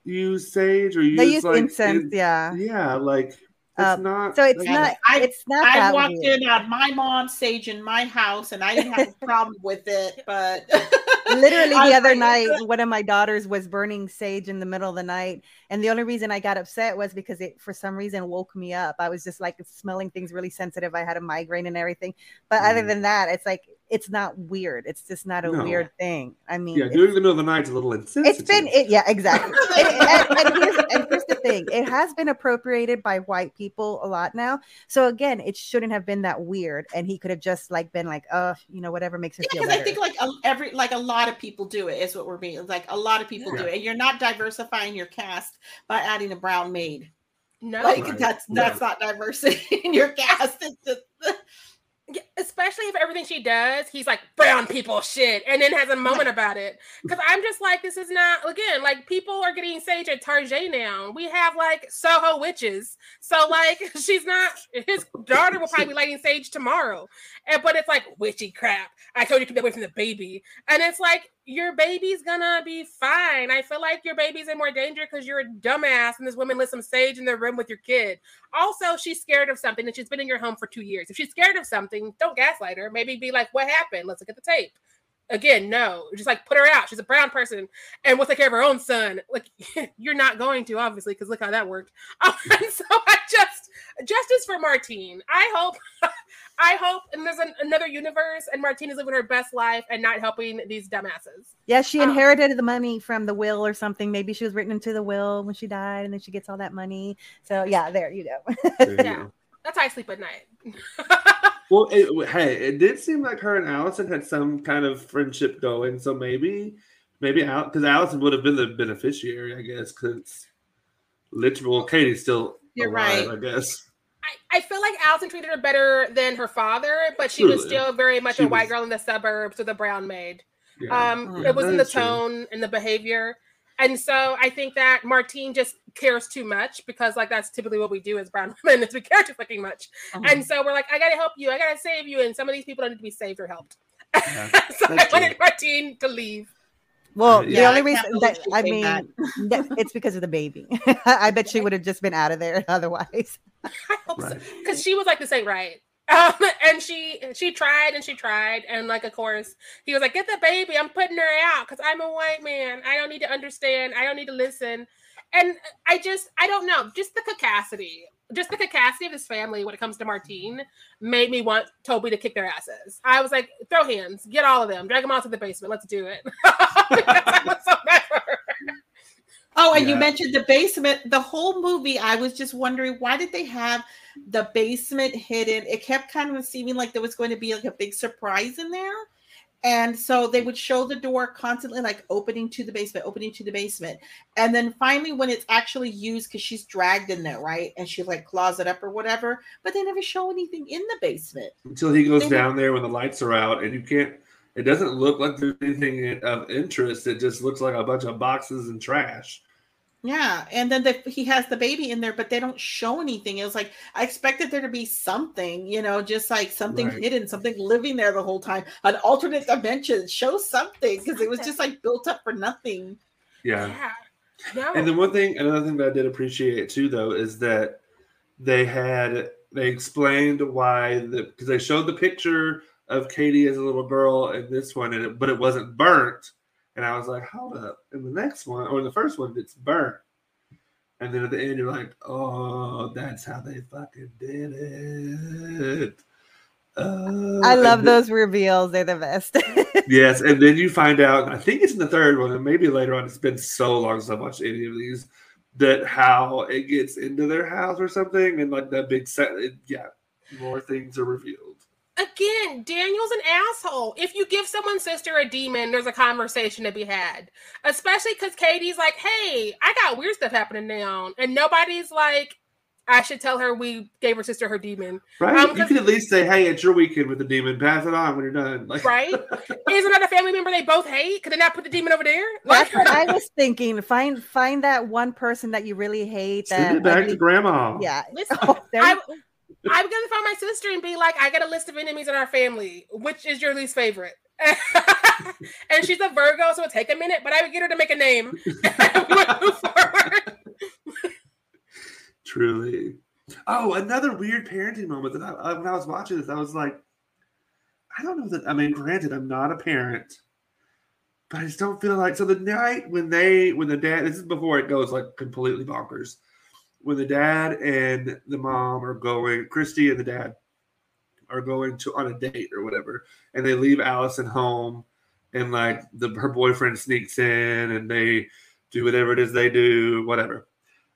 use sage or use they use like, incense? yeah, yeah, like it's not. So it's not. I, it's not. I walked weird. in on my mom's sage in my house, and I didn't have a problem with it. But Literally the other night, one of my daughters was burning sage in the middle of the night, and the only reason I got upset was because it, for some reason, woke me up. I was just like smelling things really sensitive. I had a migraine and everything, but mm. other than that, it's like it's not weird. It's just not a no. weird thing. I mean, yeah, doing the middle of the night is a little insensitive. It's been, it, yeah, exactly. and, and, and, here's, and, here's, the thing: it has been appropriated by white people a lot now. So again, it shouldn't have been that weird, and he could have just like been like, oh, you know, whatever makes her yeah, feel better. I think like a, every like a lot of people do it is what we're being like. A lot of people yeah. do it, and you're not diversifying your cast by adding a brown maid. No, like right. that's that's not diversity in your cast. It's just especially if everything she does, he's like brown people shit, and then has a moment about it. Because I'm just like, this is not again like people are getting sage at Tarjay now. We have like Soho witches, so like she's not. His daughter will probably be lighting sage tomorrow, and but it's like witchy crap. I told you to keep away from the baby, and it's like your baby's gonna be fine. I feel like your baby's in more danger because you're a dumbass and this woman lit some sage in the room with your kid. Also, she's scared of something and she's been in your home for two years. If she's scared of something, don't gaslight her. Maybe be like, what happened? Let's look at the tape. Again, no, just like put her out. She's a brown person and we'll take care of her own son. Like, you're not going to, obviously, because look how that worked. Um, so I just, justice for Martine. I hope I hope, and there's an, another universe, and Martine is living her best life and not helping these dumbasses. Yeah, she um, inherited um, the money from the will or something. Maybe she was written into the will when she died, and then she gets all that money. So yeah, there you go. there yeah, go. that's how I sleep at night. Well, it, hey, it did seem like her and Allison had some kind of friendship going, so maybe, maybe out because Allison would have been the beneficiary, I guess, because literal Katie's still You're alive, right. I guess. I, I feel like Allison treated her better than her father, but she was still very much she a white was... girl in the suburbs with a brown maid. Yeah. Um, oh, it was in the tone true. and the behavior. And so I think that Martine just cares too much because like that's typically what we do as brown women is we care too fucking much. Uh-huh. And so we're like, I gotta help you, I gotta save you, and some of these people don't need to be saved or helped. Yeah, so I wanted Martine to leave. Well, yeah, the only reason that I mean, that, it's because of the baby. I bet she would have just been out of there otherwise. I hope right. so, because she was like, "This ain't right," um, and she she tried and she tried, and like, of course, he was like, "Get the baby! I'm putting her out because I'm a white man. I don't need to understand. I don't need to listen." And I just, I don't know, just the cacacity just the cacacity of his family when it comes to Martine made me want Toby to kick their asses. I was like, throw hands, get all of them, drag them out to the basement, let's do it. so oh, and yeah. you mentioned the basement. The whole movie, I was just wondering why did they have the basement hidden? It kept kind of seeming like there was going to be like a big surprise in there. And so they would show the door constantly, like opening to the basement, opening to the basement. And then finally, when it's actually used, because she's dragged in there, right? And she like claws it up or whatever, but they never show anything in the basement until he goes they down there when the lights are out and you can't, it doesn't look like there's anything of interest. It just looks like a bunch of boxes and trash. Yeah, and then the, he has the baby in there, but they don't show anything. It was like I expected there to be something, you know, just like something right. hidden, something living there the whole time, an alternate dimension. Show something because it was just like built up for nothing. Yeah. yeah. No. And then one thing, another thing that I did appreciate too, though, is that they had they explained why the because they showed the picture of Katie as a little girl in this one, and it, but it wasn't burnt and I was like, hold up. And the next one, or the first one, it's burnt. And then at the end, you're like, oh, that's how they fucking did it. Uh, I love those reveals. They're the best. yes. And then you find out, I think it's in the third one, and maybe later on, it's been so long since I watched any of these, that how it gets into their house or something. And like that big set, it, yeah, more things are revealed again, Daniel's an asshole. If you give someone's sister a demon, there's a conversation to be had. Especially because Katie's like, hey, I got weird stuff happening now. And nobody's like, I should tell her we gave her sister her demon. Right. Um, you could at least say, hey, it's your weekend with the demon. Pass it on when you're done. Like, right. Is another family member they both hate? Could they not put the demon over there? That's what I was thinking. Find find that one person that you really hate. Send that it back to grandma. Yeah. Listen, oh, I, I'm gonna find my sister and be like, I got a list of enemies in our family. Which is your least favorite? and she's a Virgo, so it'll take a minute, but I would get her to make a name. Truly. Oh, another weird parenting moment that I, when I was watching this, I was like, I don't know that. I mean, granted, I'm not a parent, but I just don't feel like so the night when they when the dad this is before it goes like completely bonkers. When the dad and the mom are going, Kristi and the dad are going to on a date or whatever, and they leave Allison home, and like the her boyfriend sneaks in and they do whatever it is they do, whatever.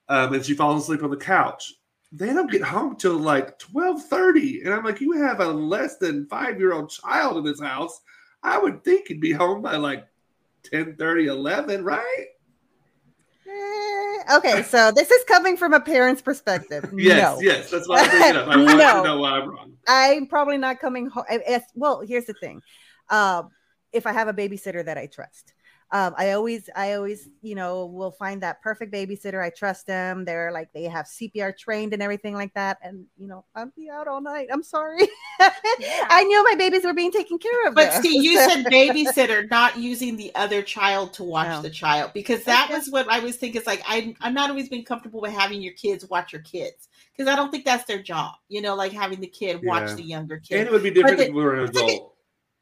Um, and she falls asleep on the couch. They don't get home till like twelve thirty, and I'm like, you have a less than five year old child in this house. I would think he'd be home by like 10 30 11 right eh, okay so this is coming from a parent's perspective yes no. yes that's why i'm thinking of i want no. to know why i'm wrong i'm probably not coming home well here's the thing uh, if i have a babysitter that i trust um, I always, I always, you know, will find that perfect babysitter. I trust them. They're like, they have CPR trained and everything like that. And, you know, I'll be out all night. I'm sorry. Yeah. I knew my babies were being taken care of. But see, you said babysitter, not using the other child to watch no. the child, because that was what I was thinking. It's like, I, I'm not always been comfortable with having your kids watch your kids because I don't think that's their job, you know, like having the kid watch yeah. the younger kid. And it would be different if we were an adult.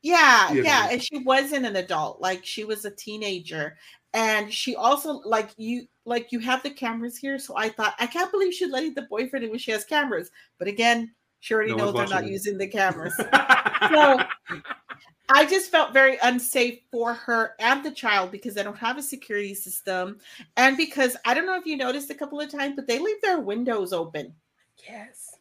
Yeah, yeah, and she wasn't an adult; like she was a teenager, and she also like you, like you have the cameras here. So I thought, I can't believe she let the boyfriend in when she has cameras. But again, she already no knows they're not using the cameras. so I just felt very unsafe for her and the child because they don't have a security system, and because I don't know if you noticed a couple of times, but they leave their windows open. Yes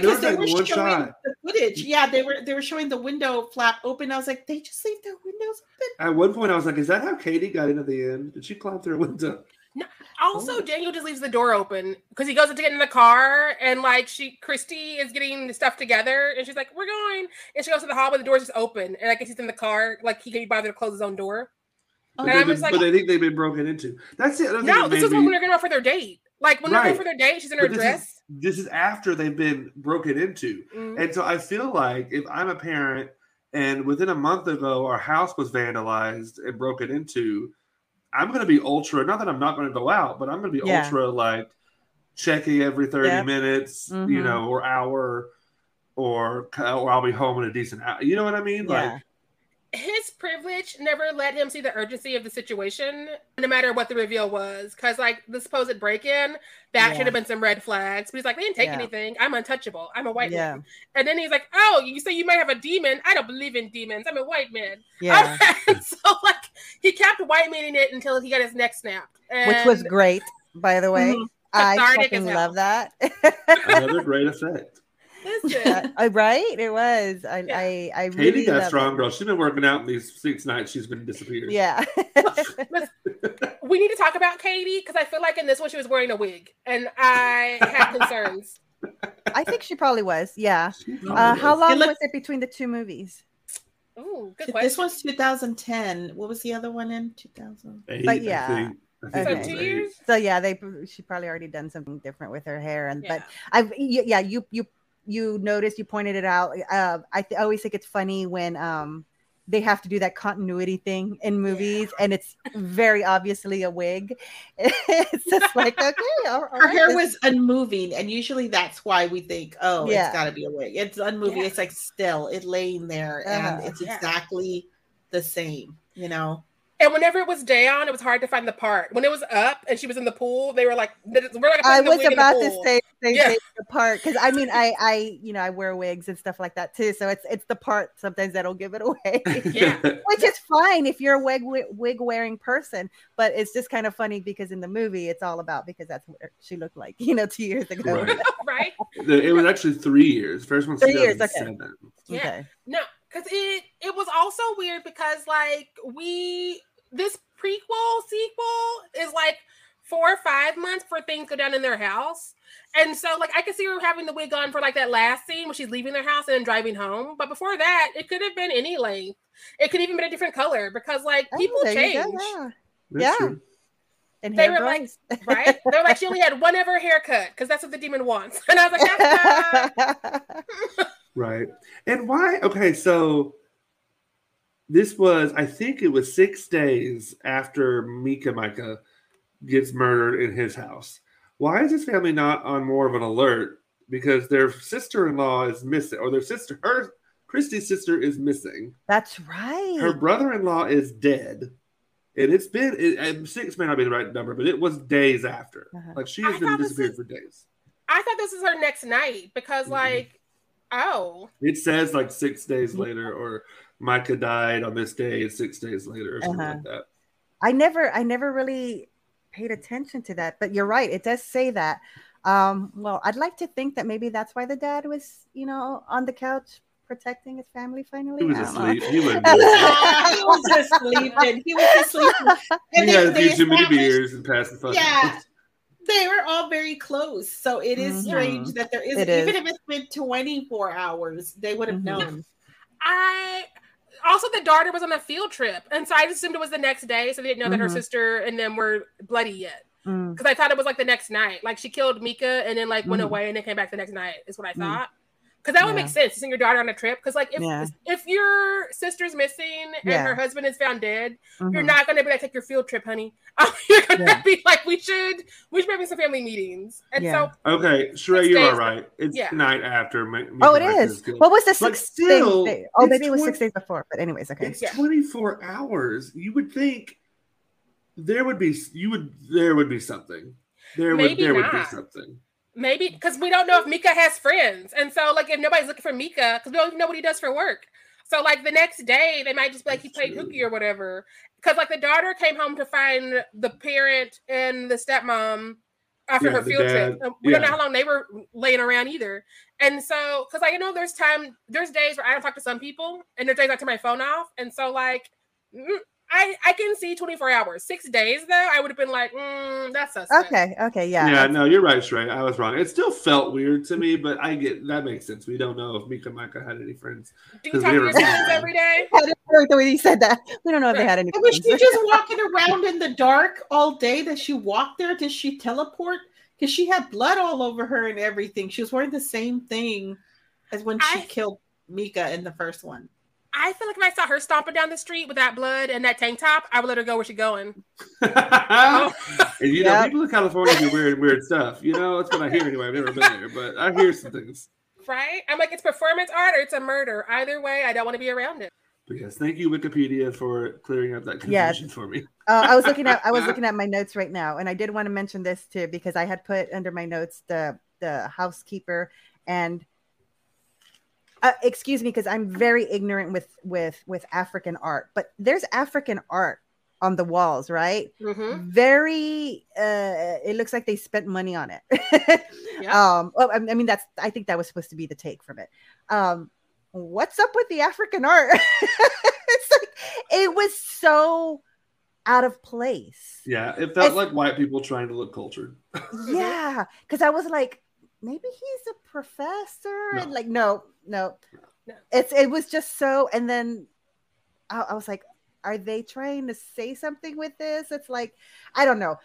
because they were showing shot. the footage. Yeah, they were they were showing the window flap open. I was like, they just leave their windows open. At one point, I was like, is that how Katie got into the end? Did she climb through a window? No. Also, oh. Daniel just leaves the door open because he goes to get in the car and like she Kristi is getting the stuff together and she's like, "We're going," and she goes to the hall, but the door's just open and I guess he's in the car, like he can be bothered to close his own door. But, and been, like, but they think they've been broken into. That's it. No, this is when they're going out for their date. Like when right. they're going for their date, she's in her dress. Is, this is after they've been broken into. Mm-hmm. And so I feel like if I'm a parent and within a month ago our house was vandalized and broken into, I'm going to be ultra, not that I'm not going to go out, but I'm going to be yeah. ultra like checking every 30 yep. minutes, mm-hmm. you know, or hour or or I'll be home in a decent hour. You know what I mean? Yeah. Like his privilege never let him see the urgency of the situation, no matter what the reveal was. Because, like, the supposed break in, that yeah. should have been some red flags. But he's like, they didn't take yeah. anything. I'm untouchable. I'm a white yeah. man. And then he's like, oh, you say you might have a demon. I don't believe in demons. I'm a white man. Yeah. so, like, he kept white maning it until he got his neck snapped. And... Which was great, by the way. Mm-hmm. I fucking love that. Another great effect. uh, right? It was. I, yeah. I, I Katie really got strong, it. girl. She's been working out these six nights. She's been disappeared. Yeah. we need to talk about Katie because I feel like in this one she was wearing a wig, and I had concerns. I think she probably was. Yeah. Uh, how long was it between the two movies? Ooh, good question. This was 2010. What was the other one in 2000? but yeah. Okay. So two years. So yeah, they she probably already done something different with her hair, and yeah. but I've yeah you you you noticed you pointed it out uh, i th- always think it's funny when um, they have to do that continuity thing in movies yeah. and it's very obviously a wig it's just like okay all, all her right. hair was unmoving and usually that's why we think oh yeah. it's got to be a wig it's unmoving yeah. it's like still it laying there uh-huh. and it's exactly the same you know and whenever it was down, it was hard to find the part. When it was up and she was in the pool, they were like, "We're like." I was about to say the yeah. part because I mean, I, I, you know, I wear wigs and stuff like that too. So it's it's the part sometimes that'll give it away. Yeah, which is fine if you're a wig wig wearing person, but it's just kind of funny because in the movie it's all about because that's what she looked like, you know, two years ago. Right. right? It was actually three years. First one, three years. Okay. Yeah. Okay. No, because it it was also weird because like we this prequel sequel is like four or five months for things go down in their house. And so, like, I could see her having the wig on for like that last scene when she's leaving their house and then driving home. But before that, it could have been any length. It could even been a different color because, like, oh, people change. yeah. yeah. And they were grows. like, right? They're like, she only had one ever haircut because that's what the demon wants. And I was like, that's not. right. And why? Okay, so this was, I think it was six days after Mika Micah gets murdered in his house. Why is his family not on more of an alert? Because their sister in law is missing, or their sister, her Kristi's sister is missing. That's right. Her brother in law is dead. And it's been it, and six may not be the right number, but it was days after. Uh-huh. Like she has I been disappeared for days. I thought this was her next night because, mm-hmm. like, oh, it says like six days later, or Micah died on this day, and six days later, or something uh-huh. like that. I never, I never really paid attention to that, but you're right. It does say that. Um, well, I'd like to think that maybe that's why the dad was, you know, on the couch protecting his family finally? He was asleep. He, was just sleeping. He was just sleeping. And he they, had a few too many beers and passed the fuck. Yeah. They were all very close. So it is mm-hmm. strange that there isn't, even if it's been 24 hours, they would have mm-hmm. known. I also the daughter was on a field trip, and so I assumed it was the next day, so they didn't know mm-hmm. that her mm-hmm. sister and them were bloody yet. Because mm. I thought it was like the next night, like she killed Micah and then like went mm. away and then came back the next night. Is what I mm. thought. Because that would yeah. make sense to send your daughter on a trip. Because like if yeah. if your sister's missing and yeah. her husband is found dead, mm-hmm. you're not gonna be like take your field trip, honey. you're gonna be like, we should we should have some family meetings. And so okay, Sharai, you are right. It's night after. oh, it is. What was the six still, day? Oh, maybe it was 20, six days before. But anyways, okay. It's 24 hours. You would think there would be you would there would be something. There maybe would there not. would be something. Maybe because we don't know if Micah has friends, and so like if nobody's looking for Micah, because we don't even know what he does for work. So like the next day, they might just be like he played hooky or whatever. Because like the daughter came home to find the parent and the stepmom after yeah, her field dad, trip. We yeah. don't know how long they were laying around either. And so, because like, I know there's time, there's days where I don't talk to some people, and there's days I turn my phone off. And so, like, mm, I I can see 24 hours. Six days though, I would have been like, mm, that's suspect. Okay, okay, yeah. Yeah, no, you're right, Shrey. I was wrong. It still felt weird to me, but I get that makes sense. We don't know if Mika Micah had any friends. Do you talk to your friends every day? the way you said that. We don't know if they had any. Was she just walking around in the dark all day? That she walked there? Did she teleport? Because she had blood all over her and everything. She was wearing the same thing as when she I... killed Micah in the first one. I feel like if I saw her stomping down the street with that blood and that tank top, I would let her go where she's going. and you know, people in California do weird, weird stuff. You know, that's what I hear anyway. I've never been there, but I hear some things. Right? I'm like, it's performance art or it's a murder. Either way, I don't want to be around it. But yes, thank you, Wikipedia, for clearing up that confusion yes. for me. uh, I was looking at I was looking at my notes right now, and I did want to mention this too because I had put under my notes the the housekeeper and uh, excuse me because i'm very ignorant with with with african art but there's african art on the walls right? Mm-hmm. very uh it looks like they spent money on it. Yeah. um well, I mean that's i think that was supposed to be the take from it. Um what's up with the african art? It's like it was so out of place. Yeah it felt it's, like white people trying to look cultured. Yeah because i was like maybe he's a professor? No. and like no no. It's it was just so and then I, I, was like are they trying to say something with this? It's like i don't know.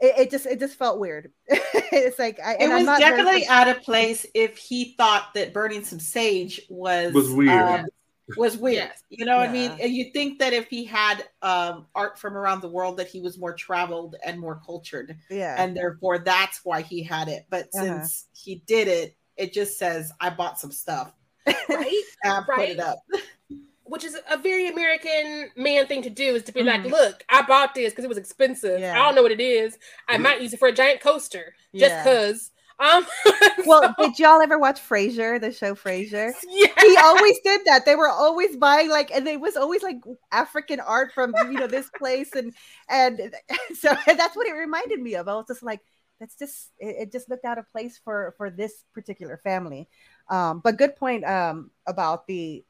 It, it just it just felt weird. It's like I, it was definitely out of place if he thought that burning some sage was was weird. um, was weird yes. you know yeah. what i mean and you think that if he had um art from around the world that he was more traveled and more cultured yeah and therefore that's why he had it but uh-huh. since he did it it just says i bought some stuff right? I right? put it up. Which is a very American man thing to do is to be mm-hmm. like, look, I bought this because it was expensive. Yeah. I don't know what it is. I might use it for a giant coaster just because. Um, well, did y'all ever watch Frasier, the show Frasier? Yeah. He always did that. They were always buying like, and it was always like African art from you know this place, and and so that's what it reminded me of. I was just like, that's just it, it just looked out of place for for this particular family. Um, but good point um, about the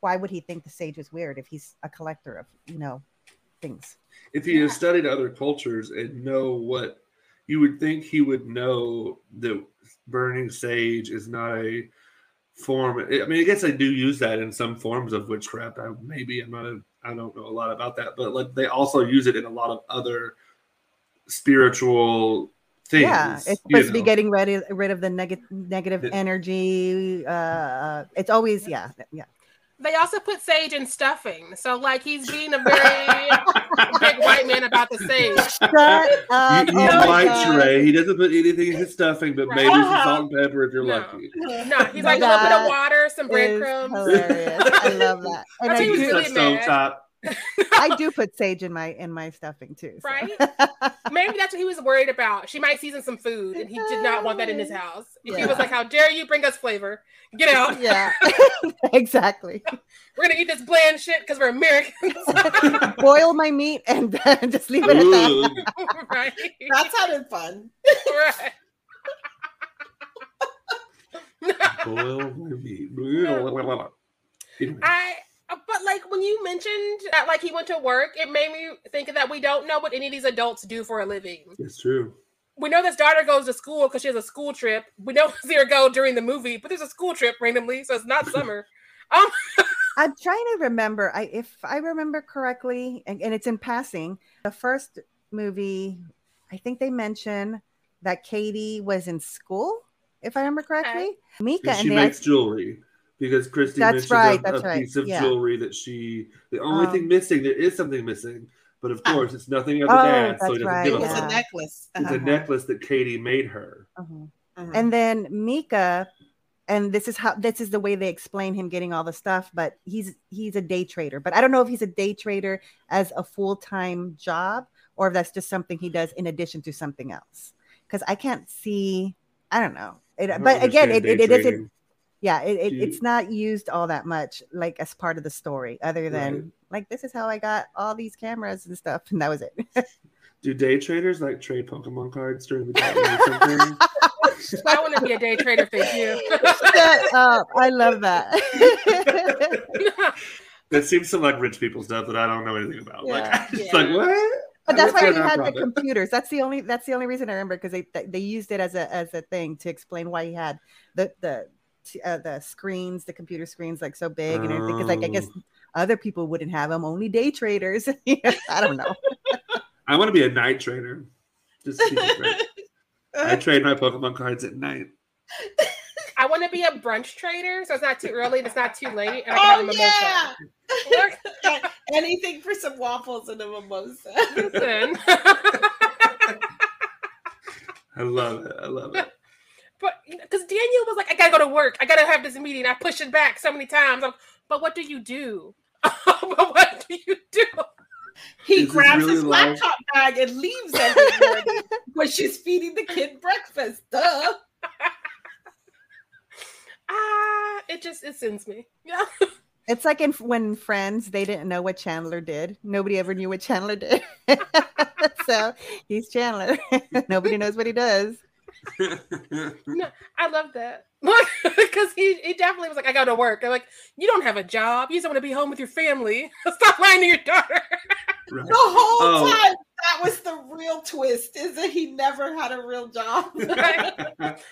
why would he think the sage is weird if he's a collector of you know things? If he yeah. has studied other cultures and know what you would think he would know that burning sage is not a form. I mean, I guess I do use that in some forms of witchcraft. I maybe I'm not a I don't know a lot about that, but like they also use it in a lot of other spiritual things. Yeah, it's supposed know. to be getting rid rid of the negative negative energy. Uh, it's always yeah, yeah. They also put sage in stuffing, so like he's being a very big white man about the sage. Shut up! You, he's oh white, Sharai. He doesn't put anything in his stuffing, but right. maybe uh-huh. some salt and pepper if you're no. lucky. No, he's like a little bit of water, some breadcrumbs. Hilarious! I love that. And I, I do really stove top. I do put sage in my in my stuffing too. So. Right? Maybe that's what he was worried about. She might season some food, and he did not want that in his house. Yeah. He was like, "How dare you bring us flavor? Get out!" Yeah, exactly. We're gonna eat this bland shit because we're Americans. Boil my meat and then just leave it at that. right? That sounded fun. Right. Boil my meat. I but like when you mentioned that like he went to work, it made me think that we don't know what any of these adults do for a living. It's true. We know this daughter goes to school because she has a school trip. We don't see her go during the movie, but there's a school trip randomly, so it's not summer. Um I'm trying to remember. I if I remember correctly, and, and it's in passing, the first movie, I think they mention that Katie was in school, if I remember correctly. Okay. Micah and she makes jewelry because Kristi that's mentioned right, a, a right. piece of yeah. jewelry that she. The only um, thing missing, there is something missing, but of ah. course, it's nothing of the oh, dad, so he doesn't right, give It's a necklace. It's uh-huh. a necklace that Katie made her. Uh-huh. Uh-huh. And then Micah, and this is how this is the way they explain him getting all the stuff. But he's he's a day trader, but I don't know if he's a day trader as a full time job or if that's just something he does in addition to something else. Because I can't see. I don't know. It, don't but again, it, it, it isn't yeah it, it, it's not used all that much like as part of the story other than right. like this is how i got all these cameras and stuff and that was it do day traders like trade pokemon cards during the day i want to be a day trader thank you i love that that seems some like rich people stuff that i don't know anything about yeah. like it's yeah. like what but that's why he had the computers. That's the only that's the only reason I remember because they they used it as a as a thing to explain why he had the the uh, the screens, the computer screens, like so big and everything. Because like I guess oh. other people wouldn't have them. Only day traders. I don't know. I want to be a night trader. Just I trade my Pokemon cards at night. I want to be a brunch trader, so it's not too early, it's not too late, and I can oh, have a yeah. Anything for some waffles and a mimosa. Listen. I love it. I love it. But because Daniel was like, I gotta go to work. I gotta have this meeting. I pushed it back so many times. I'm, but what do you do? but what do you do? He this grabs really his laptop bag and leaves every when she's feeding the kid breakfast. Duh. Ah, uh, it just it sends me. Yeah. It's like in when Friends, they didn't know what Chandler did. Nobody ever knew what Chandler did. so he's Chandler. Nobody knows what he does no, I love that. Because he, he definitely was like, I gotta work. I'm like, you don't have a job. You just want to be home with your family. Stop lying to your daughter. Right. The whole oh. time, that was the real twist, is that he never had a real job. right?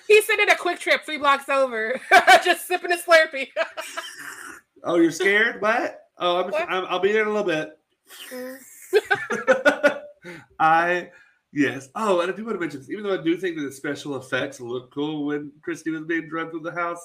He's sitting at a QuikTrip three blocks over, just sipping a Slurpee. oh, you're scared? What? Oh, I'm, what? i will be there in a little bit. Mm. I Yes. Oh, and I do want to mention this, even though I do think that the special effects look cool when Kristi was being drugged through the house,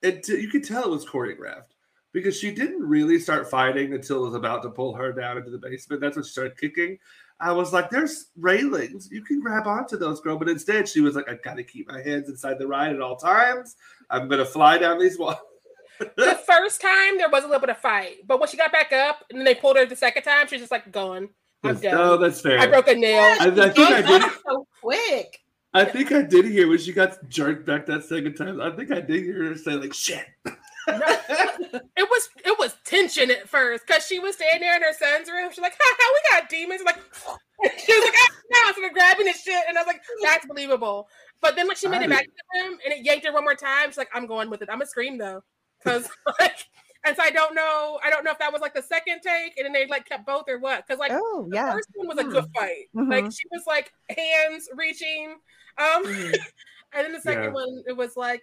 it you could tell it was choreographed because she didn't really start fighting until it was about to pull her down into the basement. That's when she started kicking. I was like, "There's railings. You can grab onto those, girl." But instead, she was like, "I got to keep my hands inside the ride at all times. I'm gonna fly down these walls." the first time there was a little bit of fight, but when she got back up and then they pulled her the second time, she's just like gone. I'm done. Oh, that's fair. I broke a nail. I, I think I did. So quick. I think I did hear when she got jerked back that second time. I think I did hear her say like "shit." it was it was tension at first because she was standing there in her son's room. She's like, "Ha ha, we got demons!" Like she was like, "Ah, now!" Started grabbing his shit, and I was like, "That's believable." But then when she made I, it back to him and it yanked her one more time, she's like, "I'm going with it. I'm gonna scream though," because like and so I don't know. I don't know if that was like the second take, and then they like kept both or what. Because like oh, yeah. the first one was a good hmm. fight. Mm-hmm. Like she was like hands reaching. Um, mm. and then the second yeah. one, it was like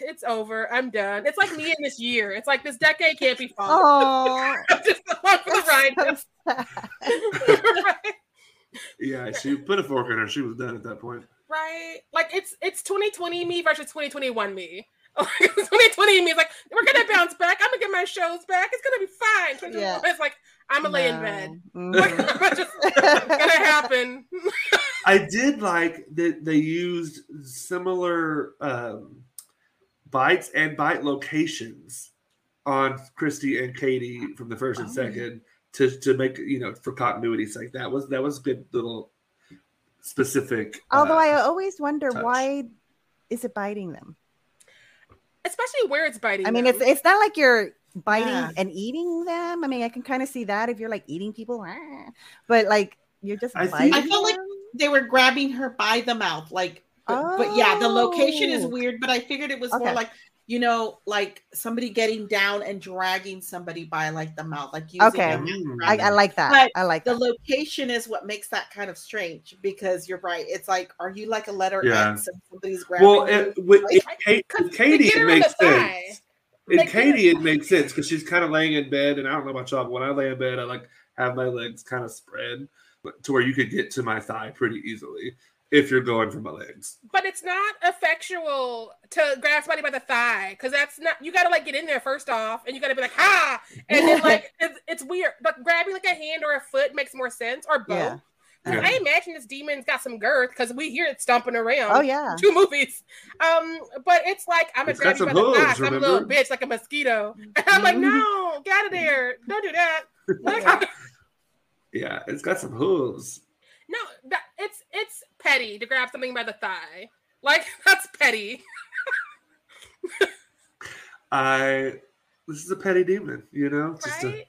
it's over. I'm done. It's like me in this year. It's like this decade can't be fun. Oh, just along for the ride. right? Yeah, she put a fork in her. She was done at that point. Right. Like it's it's 2020 me versus 2021 me. 2020 means like we're gonna bounce back. I'm gonna get my shows back. It's gonna be fine. Yeah. It's like I'm gonna no. lay in bed. Mm-hmm. just gonna happen. I did like that they used similar um, bites and bite locations on Kristi and Katie from the first and oh. second to to make you know for continuity's sake. That was that was a good little specific. Although uh, I always wonder touch. why is it biting them, especially where it's biting. I mean, them. it's it's not like you're biting yeah. and eating them. I mean, I can kind of see that if you're like eating people, ah. but like you're just. I, think, I felt like they were grabbing her by the mouth, like. But, oh. but yeah, the location is oh. weird. But I figured it was okay. more like you know, like somebody getting down and dragging somebody by like the mouth, like using okay. Mm. I, I, like that. But I like the that. location is what makes that kind of strange because you're right. It's like, are you like a letter yeah. X and somebody's grabbing? Well, it, with, like, Kate, Katie, it makes sense. In Katie, it makes sense because she's kind of laying in bed, and I don't know about y'all, but when I lay in bed, I like have my legs kind of spread to where you could get to my thigh pretty easily if you're going for my legs. But it's not effectual to grab somebody by the thigh because that's not. You got to like get in there first off, and you got to be like ha, and then like it's, it's, weird. But grabbing like a hand or a foot makes more sense, or both. Yeah. Yeah. I imagine this demon's got some girth because we hear it stomping around. Oh yeah, two movies. Um, but it's like I'm gonna grab you by the thigh. I'm a little bitch, like a mosquito. And I'm like, no, get out of there! Don't do that. yeah, it's got some hooves. No, that it's it's petty to grab something by the thigh. Like that's petty. I this is a petty demon, you know, just right? a,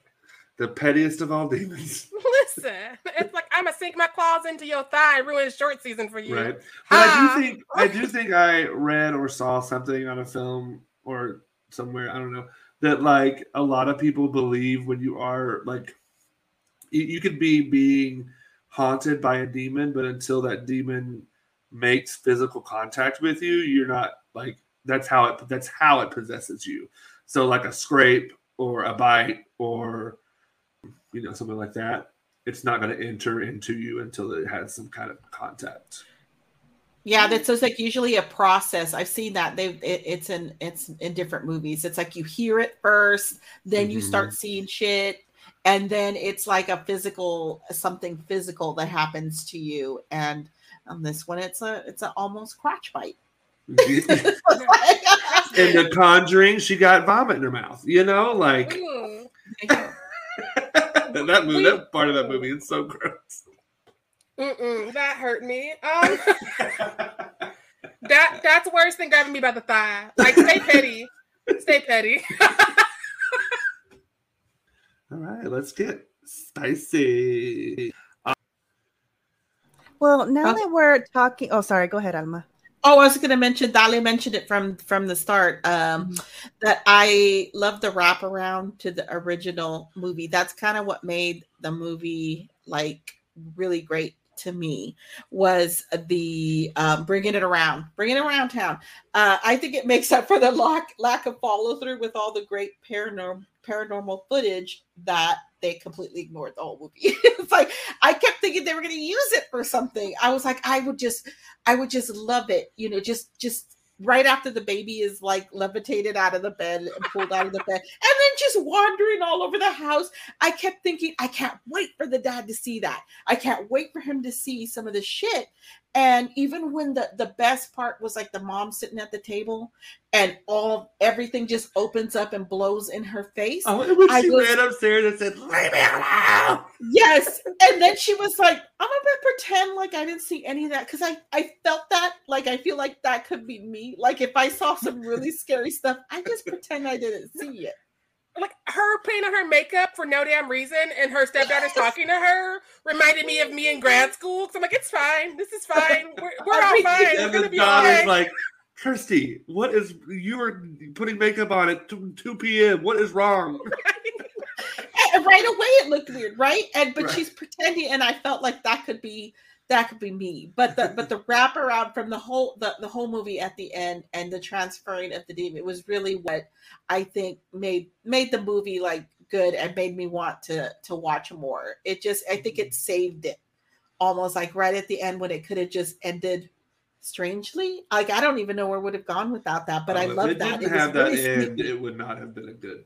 the pettiest of all demons. Listen, it's like I'm gonna sink my claws into your thigh, ruin short season for you. Right, but I do think I do think I read or saw something on a film or somewhere I don't know that like a lot of people believe when you are like you, you could be being haunted by a demon, but until that demon makes physical contact with you, you're not like that's how it that's how it possesses you. So like a scrape or a bite or you know something like that, it's not going to enter into you until it has some kind of contact. Yeah, that's so like usually a process. I've seen that they it, it's in it's in different movies. It's like you hear it first, then mm-hmm. you start mm-hmm. seeing shit, and then it's like a physical something physical that happens to you. And on this one it's a it's an almost crotch bite. In the conjuring she got vomit in her mouth you know like that movie that part of that movie is so gross. Mm-mm, that hurt me. Um that that's worse than grabbing me by the thigh. Like stay petty. Stay petty all right, let's get spicy. well, now uh, that we're talking, oh, sorry, go ahead, Alma. Oh, I was going to mention. Dali mentioned it from from the start. Um, mm-hmm. That I love the wraparound to the original movie. That's kind of what made the movie like really great to me was the um, bringing it around, bringing it around town. Uh, I think it makes up for the lack lack of follow through with all the great paranormal paranormal footage that they completely ignored the whole movie. it's like I kept thinking they were going to use it for something. I was like, I would just, I would just love it. You know, just, just right after the baby is like levitated out of the bed and pulled out of the bed, and then just wandering all over the house. I kept thinking, I can't wait for the dad to see that. I can't wait for him to see some of the shit. And even when the the best part was like the mom sitting at the table and all everything just opens up and blows in her face. Oh, when she was, ran upstairs and said, "Leave me alone." Yes, and then she was like, "I'm gonna pretend like I didn't see any of that because I I felt that like I feel like that could be me. Like if I saw some really scary stuff, I just pretend I didn't see it." Like her putting on her makeup for no damn reason and her stepdaughter's talking to her reminded me of me in grad school. So I'm like, it's fine. This is fine. We're, we're all fine. And the daughter's okay. like, Kristi, what is you were putting makeup on at 2, 2 p.m. What is wrong? right away it looked weird, right? And but right. she's pretending, and I felt like that could be that could be me. But the but the wraparound from the whole the, the whole movie at the end and the transferring of the demon it was really what I think made made the movie like good and made me want to to watch more. It just I think it saved it almost like right at the end when it could have just ended strangely. Like I don't even know where would have gone without that, but I love that. Didn't it have that really end, it would not have been a good.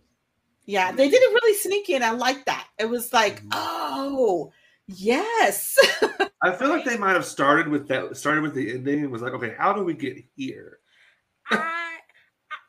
Yeah, they did it really sneaky, and I like that. It was like, mm-hmm. oh, Yes. I feel like they might have started with that, started with the ending and was like, okay, how do we get here? I,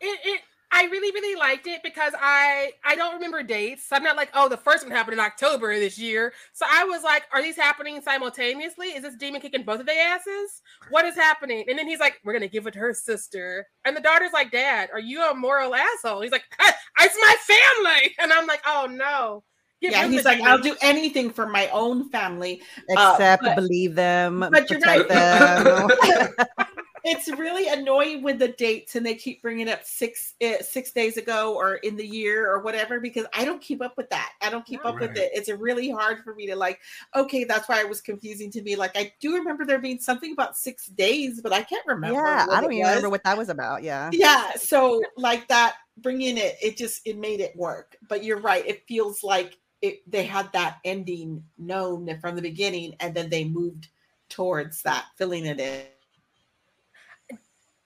it, it, I I really, really liked it because I I don't remember dates. So I'm not like, oh, the first one happened in October this year. So I was like, are these happening simultaneously? Is this demon kicking both of their asses? What is happening? And then he's like, we're gonna give it to her sister. And the daughter's like, Dad, are you a moral asshole? He's like, it's my family. And I'm like, oh no. Give yeah, he's like, I'll do anything for my own family, except uh, but, believe them, but protect them. it's really annoying with the dates and they keep bringing up six uh, six days ago or in the year or whatever because I don't keep up with that. I don't keep up right. with it. It's really hard for me to like. Okay, that's why it was confusing to me. Like I do remember there being something about six days, but I can't remember. Yeah, I don't even was. remember what that was about. Yeah, yeah. So like that, bringing it, it just it made it work. But you're right. It feels like it, they had that ending known from the beginning, and then they moved towards that, filling it in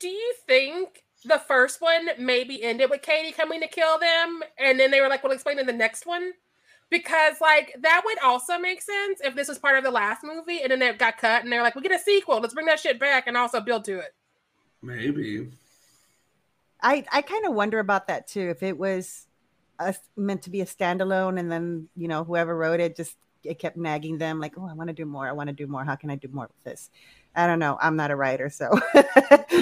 do you think the first one maybe ended with Katie coming to kill them, and then they were like, "We'll explain in the next one," because like that would also make sense if this was part of the last movie, and then it got cut, and they're like, "We get a sequel. Let's bring that shit back and also build to it." Maybe. I I kind of wonder about that too. If it was a, meant to be a standalone, and then you know whoever wrote it just it kept nagging them like, "Oh, I want to do more. I want to do more. How can I do more with this?" I don't know. I'm not a writer, so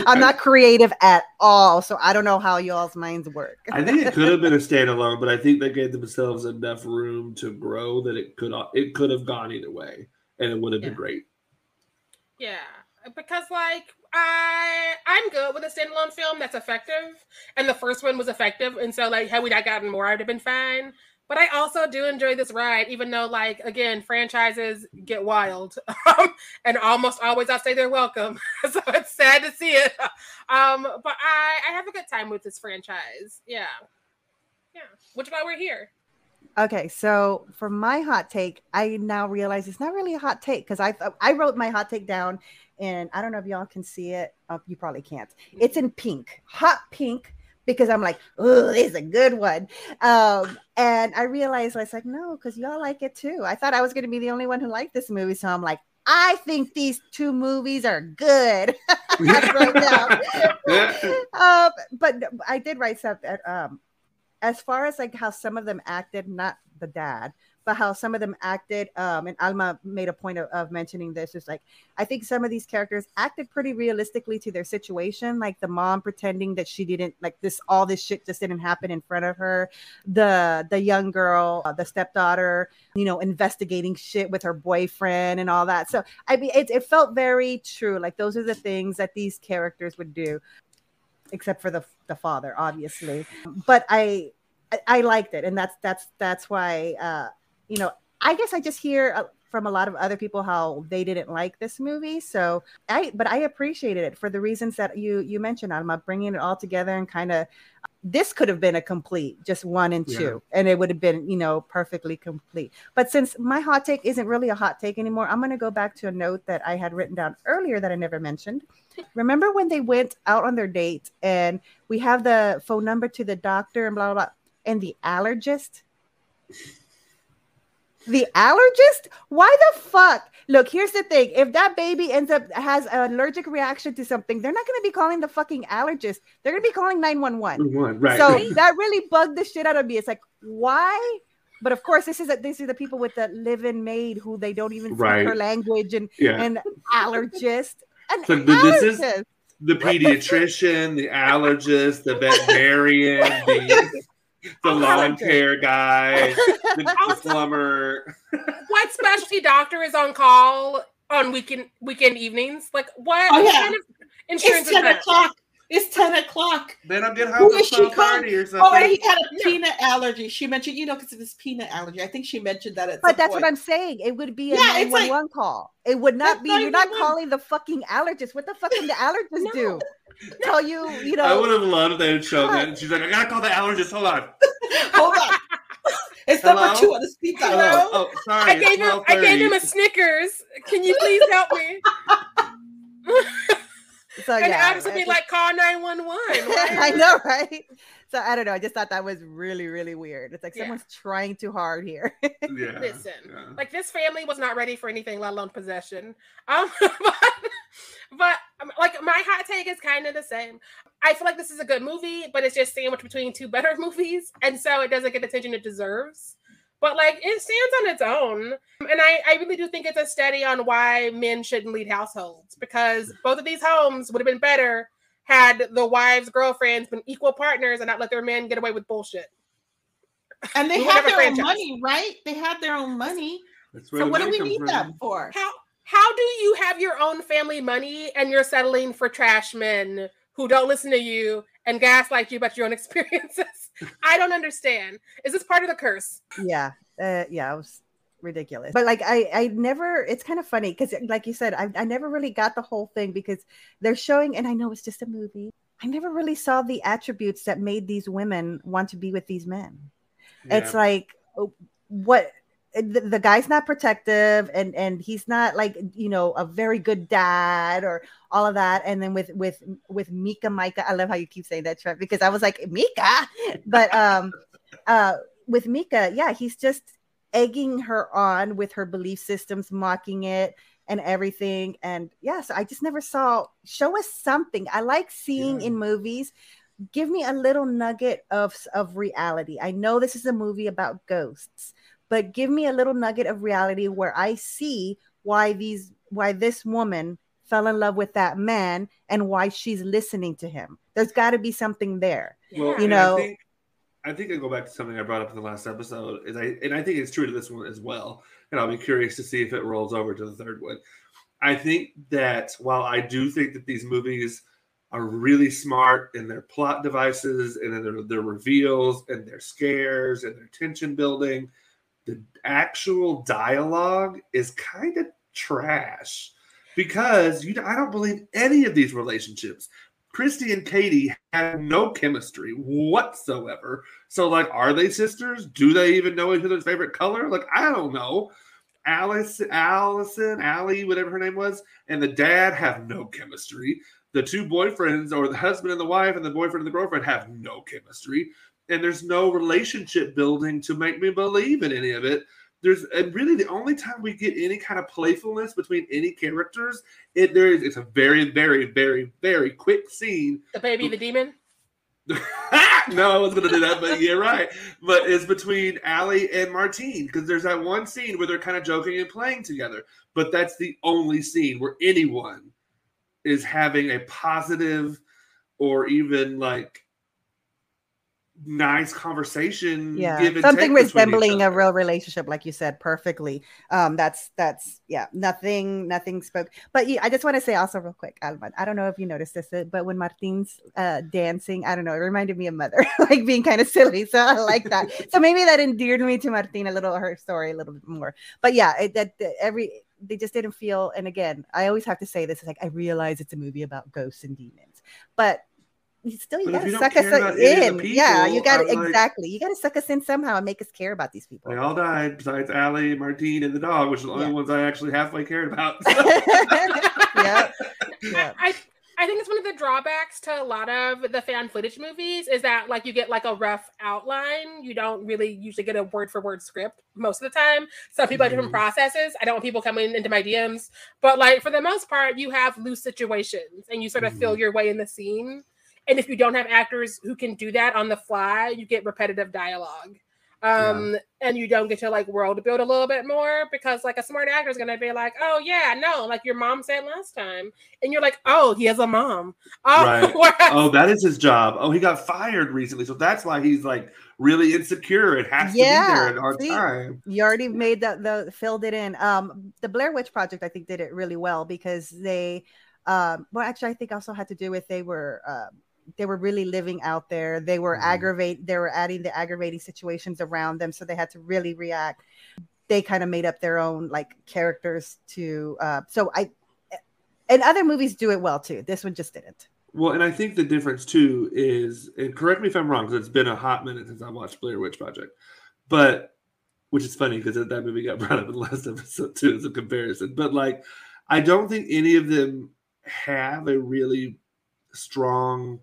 I'm not creative at all. So I don't know how y'all's minds work. I think it could have been a standalone, but I think they gave themselves enough room to grow that it could it could have gone either way, and it would have yeah. been great. Yeah, because like I I'm good with a standalone film that's effective, and the first one was effective, and so like had we not gotten more, I'd have been fine. But I also do enjoy this ride, even though, like, again, franchises get wild, um, and almost always I say they're welcome. so it's sad to see it. Um, but I, I have a good time with this franchise. Yeah, yeah. Which is why we're here. Okay, so for my hot take, I now realize it's not really a hot take because I I wrote my hot take down, and I don't know if y'all can see it. Oh, you probably can't. It's in pink, hot pink because I'm like, oh, it's a good one. Um, and I realized I was like, no, because y'all like it too. I thought I was going to be the only one who liked this movie. So I'm like, I think these two movies are good right now. um, but I did write something. Um, as far as like how some of them acted, not the dad, but how some of them acted. Um, and Alma made a point of, of mentioning this. Is like I think some of these characters acted pretty realistically to their situation. Like the mom pretending that she didn't like this, all this shit just didn't happen in front of her. The the young girl, uh, the stepdaughter, you know, investigating shit with her boyfriend and all that. So I mean, it, it felt very true. Like those are the things that these characters would do except for the the father obviously but i I, liked it, and that's that's that's why uh, you know, I guess I just hear uh, from a lot of other people how they didn't like this movie. So I, but I appreciated it for the reasons that you you mentioned, Alma, bringing it all together and kind of. This could have been a complete, just one and two, yeah. and it would have been, you know, perfectly complete. But since my hot take isn't really a hot take anymore, I'm going to go back to a note that I had written down earlier that I never mentioned. Remember when they went out on their date and we have the phone number to the doctor and blah blah, blah and the allergist the allergist? Why the fuck? Look, here's the thing. If that baby ends up has an allergic reaction to something, they're not going to be calling the fucking allergist. They're going to be calling 911. Right. So that really bugged the shit out of me. It's like, why? But of course, this is a, this is the people with the live-in maid who they don't even speak right. her language and yeah. and allergist. And so allergist. this is the pediatrician, the allergist, the veterinarian, the the lawn care guy, the, the plumber. what specialty doctor is on call on weekend weekend evenings? Like what, oh, yeah. kind of insurance it's 10 o'clock. It's 10 o'clock. Then I'm getting home at 12 or oh, something. Oh, and he had a yeah. peanut allergy. She mentioned, you know, because of his peanut allergy. I think she mentioned that at But that's point. what I'm saying. It would be a yeah, 911 like, call. It would not be, you're not calling the fucking allergist. What the fuck can the allergist no. do? tell you, you know. I would have loved if they had shown that. She's like, I gotta call the allergist. Hold on. Hold on. It's Hello? number two on the speaker. Hello? Oh, sorry. I gave him. I gave him a Snickers. Can you please help me? so and yeah, to be like, call nine one one. I know, right? So I don't know. I just thought that was really, really weird. It's like yeah. someone's trying too hard here. yeah. Listen, yeah. like this family was not ready for anything, let alone possession. Um, but, but um, like my hot take is kind of the same. I feel like this is a good movie, but it's just sandwiched between two better movies, and so it doesn't get the attention it deserves. But like it stands on its own, and I I really do think it's a study on why men shouldn't lead households because both of these homes would have been better had the wives girlfriends been equal partners and not let their men get away with bullshit. And they had their own money, right? They had their own money. So what do we need from. them for? How how do you have your own family money and you're settling for trash men who don't listen to you and gaslight you about your own experiences? I don't understand. Is this part of the curse? Yeah. Uh, yeah, it was ridiculous. But like I I never it's kind of funny because like you said, I, I never really got the whole thing because they're showing and I know it's just a movie. I never really saw the attributes that made these women want to be with these men. Yeah. It's like oh, what the, the, guy's not protective and and he's not like you know a very good dad or all of that. And then with with with mika micah i love how you keep saying that Trent, because i was like mika? But um uh with mika yeah he's just egging her on with her belief systems mocking it and everything. And yeah so i just never saw show us something. I like seeing yeah. in movies give me a little nugget of of reality. I know this is a movie about ghosts but give me a little nugget of reality where I see why these why this woman fell in love with that man and why she's listening to him. There's got to be something there. Well, you know. I think, I think I go back to something I brought up in the last episode, is I and I think it's true to this one as well. And I'll be curious to see if it rolls over to the third one. I think that while I do think that these movies are really smart in their plot devices and in their, their reveals and their scares and their tension building, the actual dialogue is kind of trash because you I don't believe any of these relationships. Kristi and Katie have no chemistry whatsoever. So, like, are they sisters? Do they even know each other's favorite color? Like, I don't know. Alice, Allison, Allie, whatever her name was, and the dad have no chemistry. The two boyfriends, or the husband and the wife, and the boyfriend and the girlfriend have no chemistry and there's no relationship building to make me believe in any of it. There's and really the only time we get any kind of playfulness between any characters, it there is it's a very, very, very, very quick scene. The baby, the demon. no, I was gonna do that, but you're right. But it's between Allie and Martine because there's that one scene where they're kind of joking and playing together. But that's the only scene where anyone is having a positive or even like nice conversation yeah something resembling a real relationship like you said perfectly. Um that's that's yeah nothing nothing spoke but yeah, i just want to say also real quick Alma, i don't know if you noticed this but when Martine's uh dancing i don't know it reminded me of mother like being kind of silly so i like that. So maybe that endeared me to martin a little her story a little bit more. But yeah it, that, that every they just didn't feel and again i always have to say this is like i realize it's a movie about ghosts and demons. But you still you gotta suck us in. People, yeah, you gotta exactly. Like, you gotta suck us in somehow and make us care about these people. They all died besides Allie, Martine, and the dog, which are the yeah. only ones I actually halfway cared about. yeah. yeah. I, I think it's one of the drawbacks to a lot of the found footage movies is that like you get like a rough outline. You don't really usually get a word for word script most of the time. Some people mm-hmm. have different processes. I don't want people coming into my DMs, but like for the most part, you have loose situations and you sort of mm-hmm. feel your way in the scene. And if you don't have actors who can do that on the fly, you get repetitive dialogue. Um, yeah. and you don't get to like world build a little bit more because like a smart actor is gonna be like, oh yeah, no, like your mom said last time, and you're like, oh, he has a mom. Oh, right. oh, that is his job. Oh, he got fired recently, so that's why he's like really insecure. It has yeah. to be there at our See, time. You already made that the filled it in. Um, the Blair Witch Project, I think, did it really well because they, um, well, actually, I think also had to do with they were. Uh, they were really living out there. They were mm-hmm. aggravate. They were adding the aggravating situations around them, so they had to really react. They kind of made up their own like characters to. Uh, so I, and other movies do it well too. This one just didn't. Well, and I think the difference too is, and correct me if I'm wrong, because it's been a hot minute since I watched Blair Witch Project, but which is funny because that movie got brought up in the last episode too as a comparison. But like, I don't think any of them have a really strong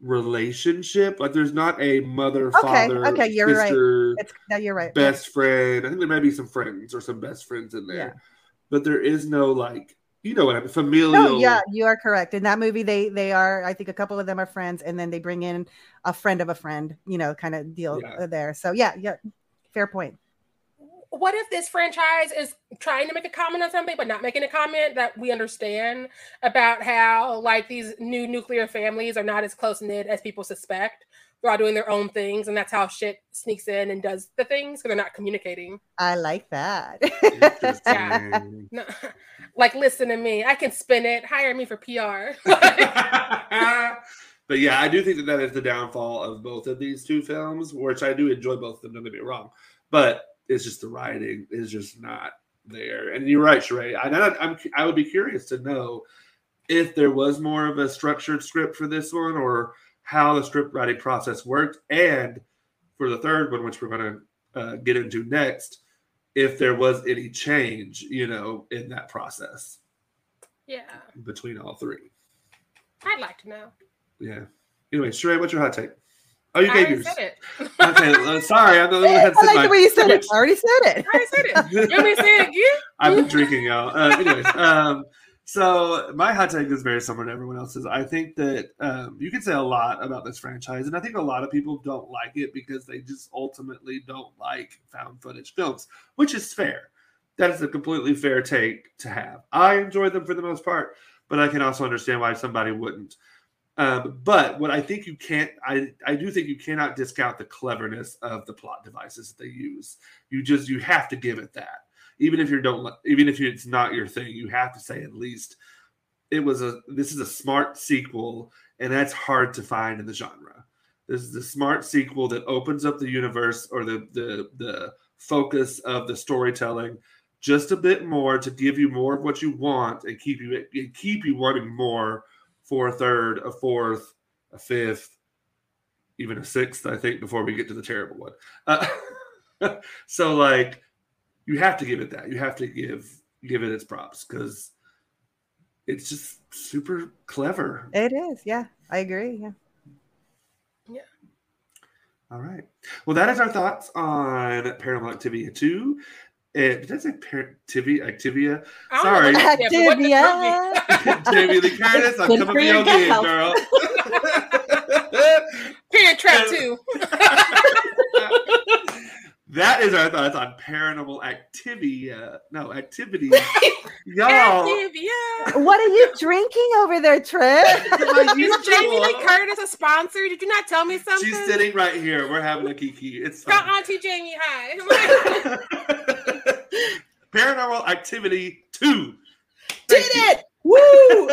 relationship. Like there's not a mother, okay, father, okay, you're sister, right. It's, no, you're right. Best friend. I think there might be some friends or some best friends in there, yeah. but there is no like you know what I mean, familial. No, yeah, you are correct. In that movie, they they are. I think a couple of them are friends, and then they bring in a friend of a friend. You know, kind of deal yeah. there. So yeah, yeah, fair point. What if this franchise is trying to make a comment on something, but not making a comment that we understand about how like these new nuclear families are not as close knit as people suspect? they're all doing their own things, and that's how shit sneaks in and does the things because they're not communicating. I like that. yeah. No, like, listen to me. I can spin it. Hire me for PR. but yeah, I do think that that is the downfall of both of these two films, which I do enjoy both of them. Don't get me wrong, but it's just the writing is just not there. And you're right, Sharai. I, I'm, I would be curious to know if there was more of a structured script for this one, or how the script writing process worked, and for the third one, which we're going to uh, get into next, if there was any change, you know, in that process. Yeah. Between all three. I'd like to know. Yeah. Anyway, Sharai, what's your hot take? Oh, you gave yours. Said it. okay, uh, sorry, I'm the one that I like the way you said it. I already said it. I already said it. You want me to say it again? I've been drinking, y'all. Uh, anyways, um, so my hot take is very similar to everyone else's. I think that um, you can say a lot about this franchise, and I think a lot of people don't like it because they just ultimately don't like found footage films, which is fair. That is a completely fair take to have. I enjoy them for the most part, but I can also understand why somebody wouldn't. Um, but what I think you can't, I, I do think you cannot discount the cleverness of the plot devices that they use. You just you have to give it that even if you don't even if it's not your thing you have to say at least it was a this is a smart sequel and that's hard to find in the genre this is the smart sequel that opens up the universe or the the the focus of the storytelling just a bit more to give you more of what you want and keep you and keep you wanting more for a third a fourth a fifth even a sixth i think before we get to the terrible one uh, so like you have to give it that. You have to give give it its props because it's just super clever. It is, yeah. I agree. Yeah. Yeah. All right. Well, that is our thoughts on Paranormal Activity 2. It, did I say Activia? Activia? Sorry. Activia. Jamie Lee Curtis, I'm coming for your game, girl. Parent Trap 2. That is our thoughts on paranormal activity. Uh, no, activity. Y'all. What are you drinking over there, Trent? is Jamie Lee Curtis a sponsor? Did you not tell me something? She's sitting right here. We're having a kiki. It's fun. Auntie Jamie, hi. Paranormal activity 2. Did it! Woo!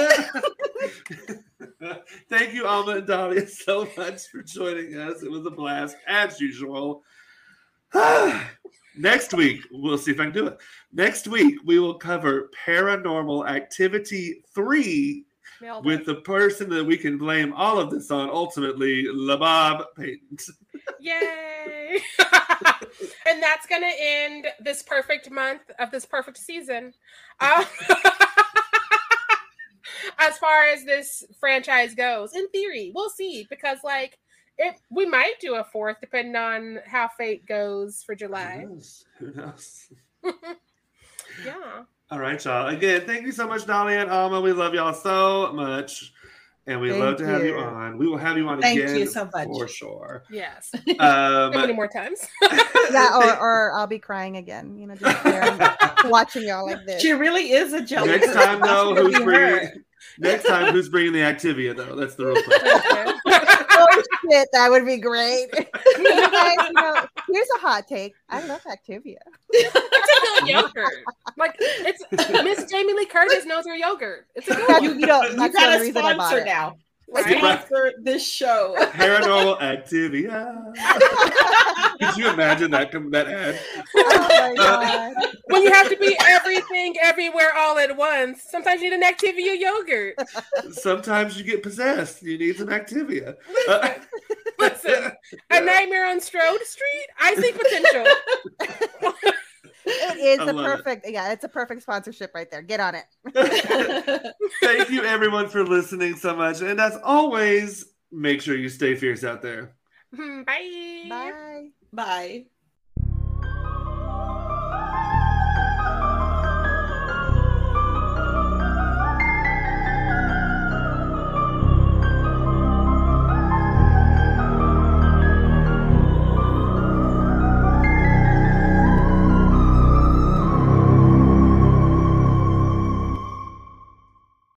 Thank you, Alma and Dahlia, so much for joining us. It was a blast, as usual. Next week, we'll see if I can do it. Next week, we will cover Paranormal Activity 3 with the person that we can blame all of this on, ultimately, LaRob Payton. Yay! and that's going to end this perfect month of this perfect season. Uh, as far as this franchise goes, in theory, we'll see because, like, it we might do a fourth depending on how fate goes for July. Who knows? Who knows? yeah. All right, y'all. Again, thank you so much, Dolly and Alma. We love y'all so much. And we love to you. have you on. We will have you on thank again you so much. for sure. Yes. Um, many more times. yeah, or, or I'll be crying again. You know, just watching y'all like this. She really is a jealous. Next time, though, who's bringing? Next time, who's bringing the Activia though? That's the real question. Shit, that would be great. you guys, you know, here's a hot take. I love Activia. it's a good yogurt. Like it's Miss Jamie Lee Curtis knows her yogurt. It's a good you, you, know, you got a sponsor now. Right? For this show, Paranormal Activia. Could you imagine that that ad? Oh my god! Uh, when you have to be everything, everywhere, all at once, sometimes you need an Activia yogurt. Sometimes you get possessed. You need some Activia. Listen, listen a nightmare on Strode Street. I see potential. It is the perfect, it. yeah, it's a perfect sponsorship right there. Get on it. Thank you, everyone, for listening so much. And as always, make sure you stay fierce out there. Hmm, bye. Bye. Bye.